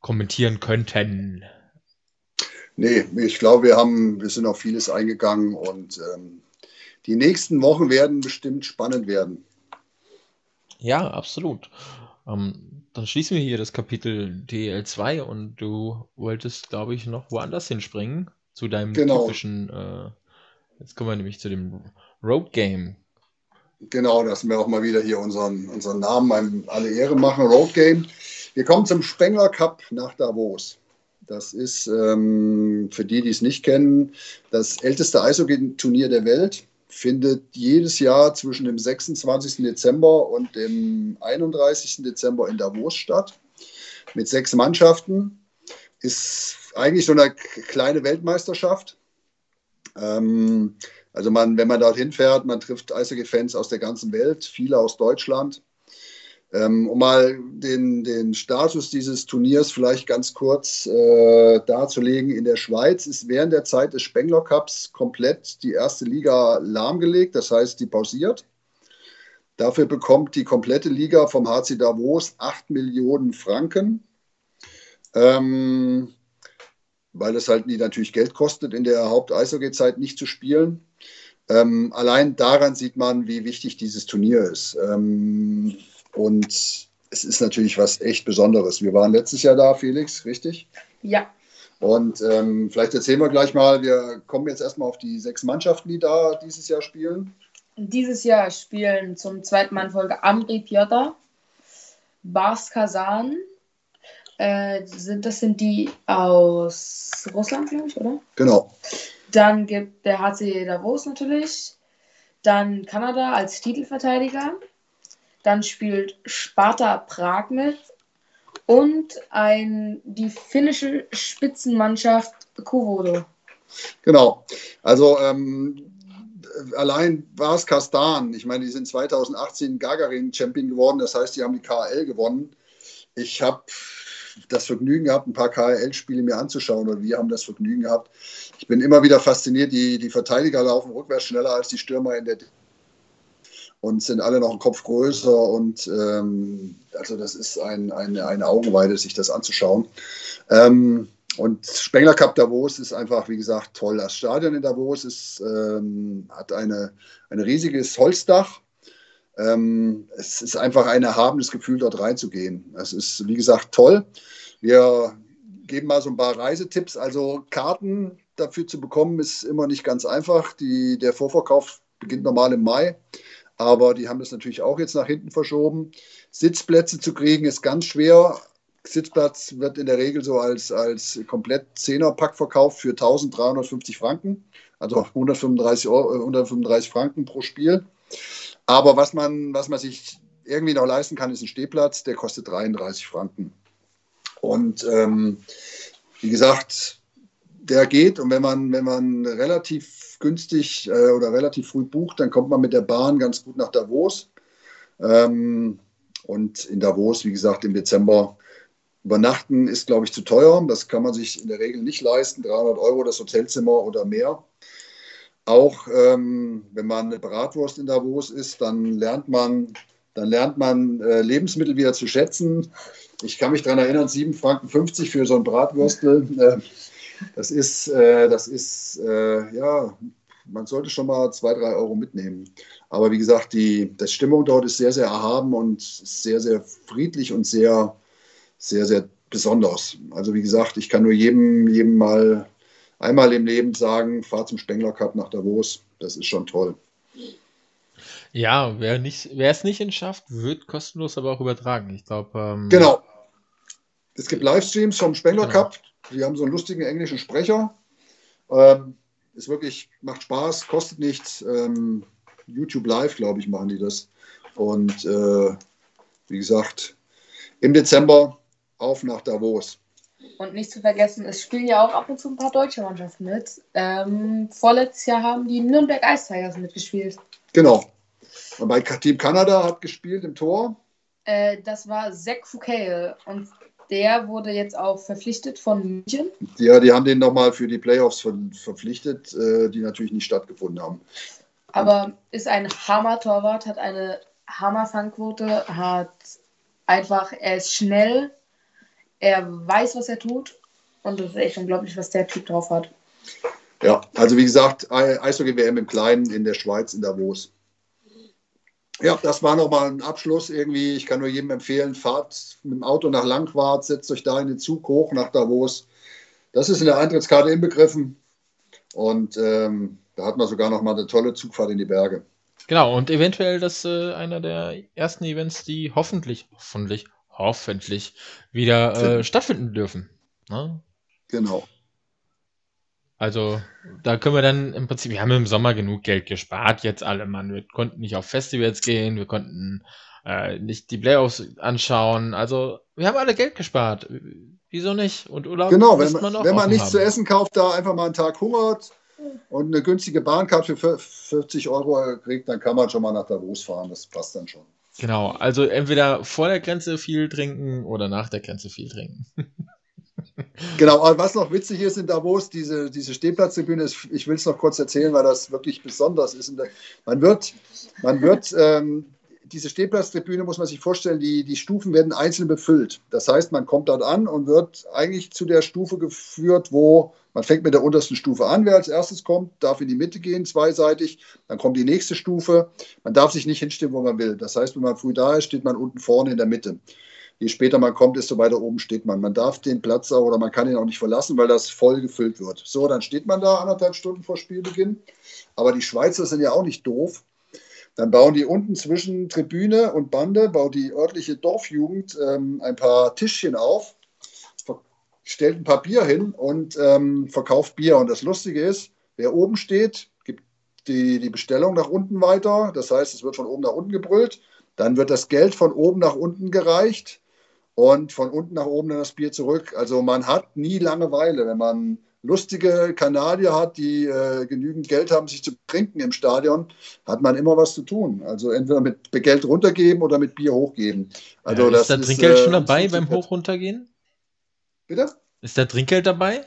kommentieren könnten. Nee, ich glaube, wir haben, wir sind auf vieles eingegangen und ähm, die nächsten Wochen werden bestimmt spannend werden. Ja, absolut. Ähm, dann schließen wir hier das Kapitel DL2 und du wolltest, glaube ich, noch woanders hinspringen zu deinem genau. typischen. Äh, jetzt kommen wir nämlich zu dem Road Game. Genau, dass wir auch mal wieder hier unseren, unseren Namen alle Ehre machen. Road Game. Wir kommen zum Spengler Cup nach Davos. Das ist ähm, für die, die es nicht kennen, das älteste Eishockey-Turnier der Welt findet jedes Jahr zwischen dem 26. Dezember und dem 31. Dezember in Davos statt. Mit sechs Mannschaften. Ist eigentlich so eine kleine Weltmeisterschaft. Ähm, also man, wenn man dorthin fährt, man trifft Eishockey-Fans aus der ganzen Welt, viele aus Deutschland. Ähm, um mal den, den Status dieses Turniers vielleicht ganz kurz äh, darzulegen, in der Schweiz ist während der Zeit des Spengler Cups komplett die erste Liga lahmgelegt, das heißt, die pausiert. Dafür bekommt die komplette Liga vom HC Davos 8 Millionen Franken, ähm, weil es halt natürlich Geld kostet, in der Haupt-Eishockey-Zeit nicht zu spielen. Ähm, allein daran sieht man, wie wichtig dieses Turnier ist. Ähm, und es ist natürlich was echt Besonderes. Wir waren letztes Jahr da, Felix, richtig? Ja. Und ähm, vielleicht erzählen wir gleich mal, wir kommen jetzt erstmal auf die sechs Mannschaften, die da dieses Jahr spielen. Dieses Jahr spielen zum zweiten Mal in Folge Amri Piotr, Bars Kazan, Äh, sind, das sind die aus Russland, glaube ich, oder? Genau. Dann gibt der HC Davos natürlich. Dann Kanada als Titelverteidiger. Dann spielt Sparta Prag mit. Und ein, die finnische Spitzenmannschaft Kovodo. Genau. Also ähm, allein war es Kastan. Ich meine, die sind 2018 Gagarin-Champion geworden. Das heißt, die haben die KL gewonnen. Ich habe das Vergnügen gehabt, ein paar KL-Spiele mir anzuschauen oder wir haben das Vergnügen gehabt. Ich bin immer wieder fasziniert, die, die Verteidiger laufen rückwärts schneller als die Stürmer in der und sind alle noch einen Kopf größer und ähm, also das ist ein, eine, eine Augenweide, sich das anzuschauen. Ähm, und Spengler Cup Davos ist einfach, wie gesagt, toll. Das Stadion in Davos ist, ähm, hat eine, ein riesiges Holzdach. Ähm, es ist einfach ein erhabenes Gefühl, dort reinzugehen. Es ist, wie gesagt, toll. Wir geben mal so ein paar Reisetipps. Also Karten dafür zu bekommen, ist immer nicht ganz einfach. Die, der Vorverkauf beginnt normal im Mai, aber die haben das natürlich auch jetzt nach hinten verschoben. Sitzplätze zu kriegen ist ganz schwer. Sitzplatz wird in der Regel so als, als komplett Zehnerpack verkauft für 1350 Franken, also 135, Euro, 135 Franken pro Spiel. Aber was man, was man sich irgendwie noch leisten kann, ist ein Stehplatz, der kostet 33 Franken. Und ähm, wie gesagt, der geht und wenn man, wenn man relativ günstig äh, oder relativ früh bucht, dann kommt man mit der Bahn ganz gut nach Davos. Ähm, und in Davos, wie gesagt, im Dezember Übernachten ist, glaube ich, zu teuer. Das kann man sich in der Regel nicht leisten. 300 Euro das Hotelzimmer oder mehr. Auch ähm, wenn man eine Bratwurst in Davos isst, dann lernt man, dann lernt man äh, Lebensmittel wieder zu schätzen. Ich kann mich daran erinnern, 7,50 Franken für so ein Bratwurstel. Äh, das ist, äh, das ist äh, ja, man sollte schon mal 2, 3 Euro mitnehmen. Aber wie gesagt, die, die Stimmung dort ist sehr, sehr erhaben und sehr, sehr friedlich und sehr, sehr, sehr besonders. Also wie gesagt, ich kann nur jedem, jedem mal einmal im Leben sagen, fahr zum Spengler Cup nach Davos. Das ist schon toll. Ja, wer, nicht, wer es nicht schafft, wird kostenlos aber auch übertragen. Ich glaube. Ähm, genau. Es gibt Livestreams vom Spengler genau. Cup. Die haben so einen lustigen englischen Sprecher. Ähm, ist wirklich, macht Spaß, kostet nichts. Ähm, YouTube Live, glaube ich, machen die das. Und äh, wie gesagt, im Dezember auf nach Davos. Und nicht zu vergessen, es spielen ja auch ab und zu ein paar deutsche Mannschaften mit. Ähm, vorletztes Jahr haben die Nürnberg Ice Tigers mitgespielt. Genau. Und bei Team Kanada hat gespielt im Tor. Äh, das war Zach Fouquet. Und der wurde jetzt auch verpflichtet von München. Ja, die haben den nochmal für die Playoffs ver verpflichtet, äh, die natürlich nicht stattgefunden haben. Aber ist ein Hammer-Torwart, hat eine Hammer-Fangquote, hat einfach, er ist schnell, er weiß, was er tut und es ist echt unglaublich, was der Typ drauf hat. Ja, also wie gesagt, Eishockey-WM im Kleinen in der Schweiz, in Davos. Ja, das war nochmal ein Abschluss irgendwie. Ich kann nur jedem empfehlen, fahrt mit dem Auto nach Langwart, setzt euch da in den Zug hoch nach Davos. Das ist in der Eintrittskarte inbegriffen. Und ähm, da hat man sogar nochmal eine tolle Zugfahrt in die Berge. Genau, und eventuell das äh, einer der ersten Events, die hoffentlich, hoffentlich, hoffentlich wieder äh, stattfinden dürfen. Ne? Genau. Also, da können wir dann im Prinzip, wir haben im Sommer genug Geld gespart, jetzt alle, Mann. Wir konnten nicht auf Festivals gehen, wir konnten äh, nicht die Playoffs anschauen. Also, wir haben alle Geld gespart. Wieso nicht? Und Urlaub Genau, wenn man, wenn man nichts zu essen kauft, da einfach mal einen Tag hungert und eine günstige Bahncard für 40 Euro kriegt, dann kann man schon mal nach Davos fahren. Das passt dann schon. Genau, also entweder vor der Grenze viel trinken oder nach der Grenze viel trinken. genau, aber was noch witzig ist in Davos, diese, diese Stehplatztribüne, ich will es noch kurz erzählen, weil das wirklich besonders ist. Man wird, man wird ähm, diese Stehplatztribüne muss man sich vorstellen, die, die Stufen werden einzeln befüllt. Das heißt, man kommt dort an und wird eigentlich zu der Stufe geführt, wo man fängt mit der untersten Stufe an. Wer als erstes kommt, darf in die Mitte gehen, zweiseitig. Dann kommt die nächste Stufe. Man darf sich nicht hinstellen, wo man will. Das heißt, wenn man früh da ist, steht man unten vorne in der Mitte. Je später man kommt, desto weiter oben steht man. Man darf den Platz auch oder man kann ihn auch nicht verlassen, weil das voll gefüllt wird. So, dann steht man da anderthalb Stunden vor Spielbeginn. Aber die Schweizer sind ja auch nicht doof. Dann bauen die unten zwischen Tribüne und Bande, baut die örtliche Dorfjugend ähm, ein paar Tischchen auf. stellt ein paar Bier hin und ähm, verkauft Bier. Und das Lustige ist, wer oben steht, gibt die, die Bestellung nach unten weiter. Das heißt, es wird von oben nach unten gebrüllt. Dann wird das Geld von oben nach unten gereicht und von unten nach oben dann das Bier zurück. Also man hat nie Langeweile, wenn man lustige Kanadier hat, die äh, genügend Geld haben, sich zu trinken im Stadion, hat man immer was zu tun. Also entweder mit Geld runtergeben oder mit Bier hochgeben. Also ja, ist da Trinkgeld ist, schon äh, dabei beim Hoch runtergehen? Bitte? Ist da Trinkgeld dabei?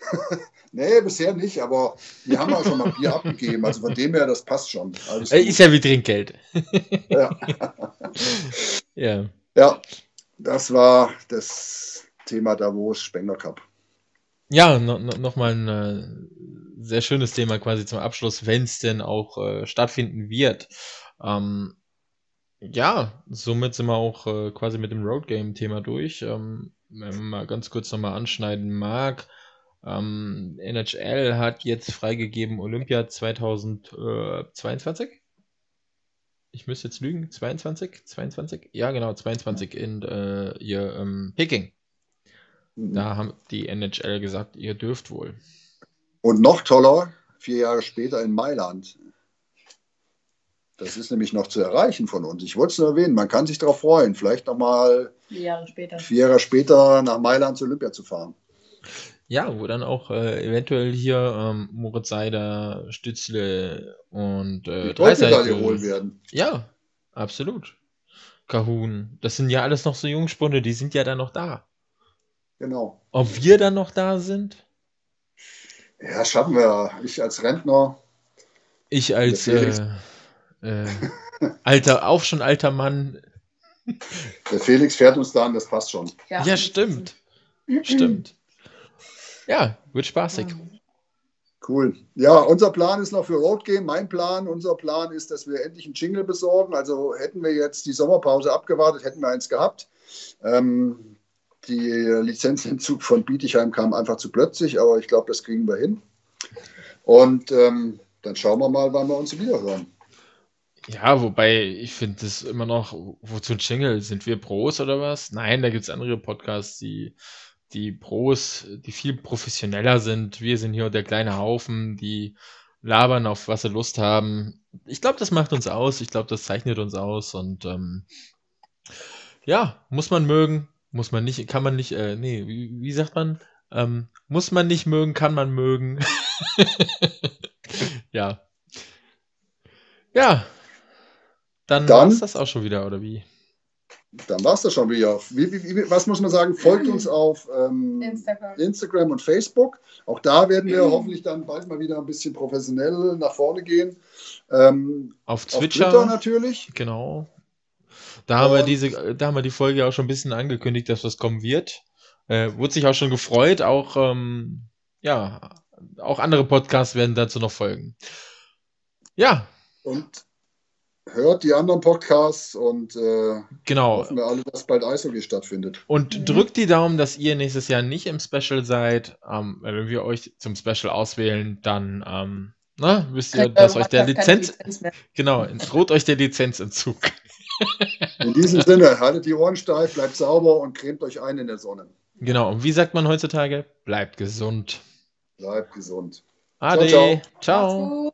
nee, bisher nicht, aber wir haben auch schon mal Bier abgegeben. Also von dem her, das passt schon. Äh, ist ja wie Trinkgeld. ja. ja. Ja, das war das Thema Davos Spengler Cup. Ja, no, no, nochmal ein äh, sehr schönes Thema quasi zum Abschluss, wenn es denn auch äh, stattfinden wird. Ähm, ja, somit sind wir auch äh, quasi mit dem Road Game Thema durch. Ähm, wenn man mal ganz kurz nochmal anschneiden mag, ähm, NHL hat jetzt freigegeben Olympia 2022. Ich müsste jetzt lügen, 22? 22? Ja, genau, 22 in äh, ihr ähm, Peking. Da haben die NHL gesagt, ihr dürft wohl. Und noch toller, vier Jahre später in Mailand. Das ist nämlich noch zu erreichen von uns. Ich wollte es nur erwähnen, man kann sich darauf freuen, vielleicht nochmal vier Jahre später. Vier Jahre später nach Mailand zu Olympia zu fahren. Ja, wo dann auch äh, eventuell hier ähm, Moritz Seider, Stützle und äh, Dreiseite holen werden. Ja, absolut. Kahun, das sind ja alles noch so Jungspunde, die sind ja dann noch da. Genau. Ob wir dann noch da sind? Ja, schaffen wir. Ich als Rentner. Ich als äh, äh, alter, auch schon alter Mann. Der Felix fährt uns da an, das passt schon. Ja, ja stimmt. stimmt. Ja, wird spaßig. Cool. Ja, unser Plan ist noch für Road Game. Mein Plan, unser Plan ist, dass wir endlich einen Jingle besorgen. Also hätten wir jetzt die Sommerpause abgewartet, hätten wir eins gehabt. Ähm, die Lizenzentzug von Bietigheim kam einfach zu plötzlich, aber ich glaube, das kriegen wir hin. Und ähm, dann schauen wir mal, wann wir uns wieder hören. Ja, wobei ich finde das immer noch, wozu ein Jingle? Sind wir Pros oder was? Nein, da gibt es andere Podcasts, die, die Pros, die viel professioneller sind. Wir sind hier der kleine Haufen, die labern, auf was sie Lust haben. Ich glaube, das macht uns aus. Ich glaube, das zeichnet uns aus. Und ähm, ja, muss man mögen. Muss man nicht, kann man nicht, äh, nee, wie, wie sagt man? Ähm, muss man nicht mögen, kann man mögen. ja. Ja. Dann, dann ist das auch schon wieder, oder wie? Dann war es das schon wieder. Wie, wie, was muss man sagen? Folgt uns auf ähm, Instagram. Instagram. und Facebook. Auch da werden wir mhm. hoffentlich dann bald mal wieder ein bisschen professionell nach vorne gehen. Ähm, auf, Twitter, auf Twitter natürlich. Genau. Da haben, wir diese, da haben wir die Folge auch schon ein bisschen angekündigt, dass was kommen wird. Äh, wurde sich auch schon gefreut. Auch, ähm, ja, auch andere Podcasts werden dazu noch folgen. Ja. Und hört die anderen Podcasts und äh, genau. hoffen wir alle, dass bald Eishockey stattfindet. Und mhm. drückt die Daumen, dass ihr nächstes Jahr nicht im Special seid. Ähm, wenn wir euch zum Special auswählen, dann ähm, na, wisst ihr, dass euch der Lizenz, Lizenz genau, droht euch der Lizenzentzug. In diesem Sinne, haltet die Ohren steif, bleibt sauber und cremt euch ein in der Sonne. Genau, und wie sagt man heutzutage? Bleibt gesund. Bleibt gesund. Ade. ciao. ciao. ciao.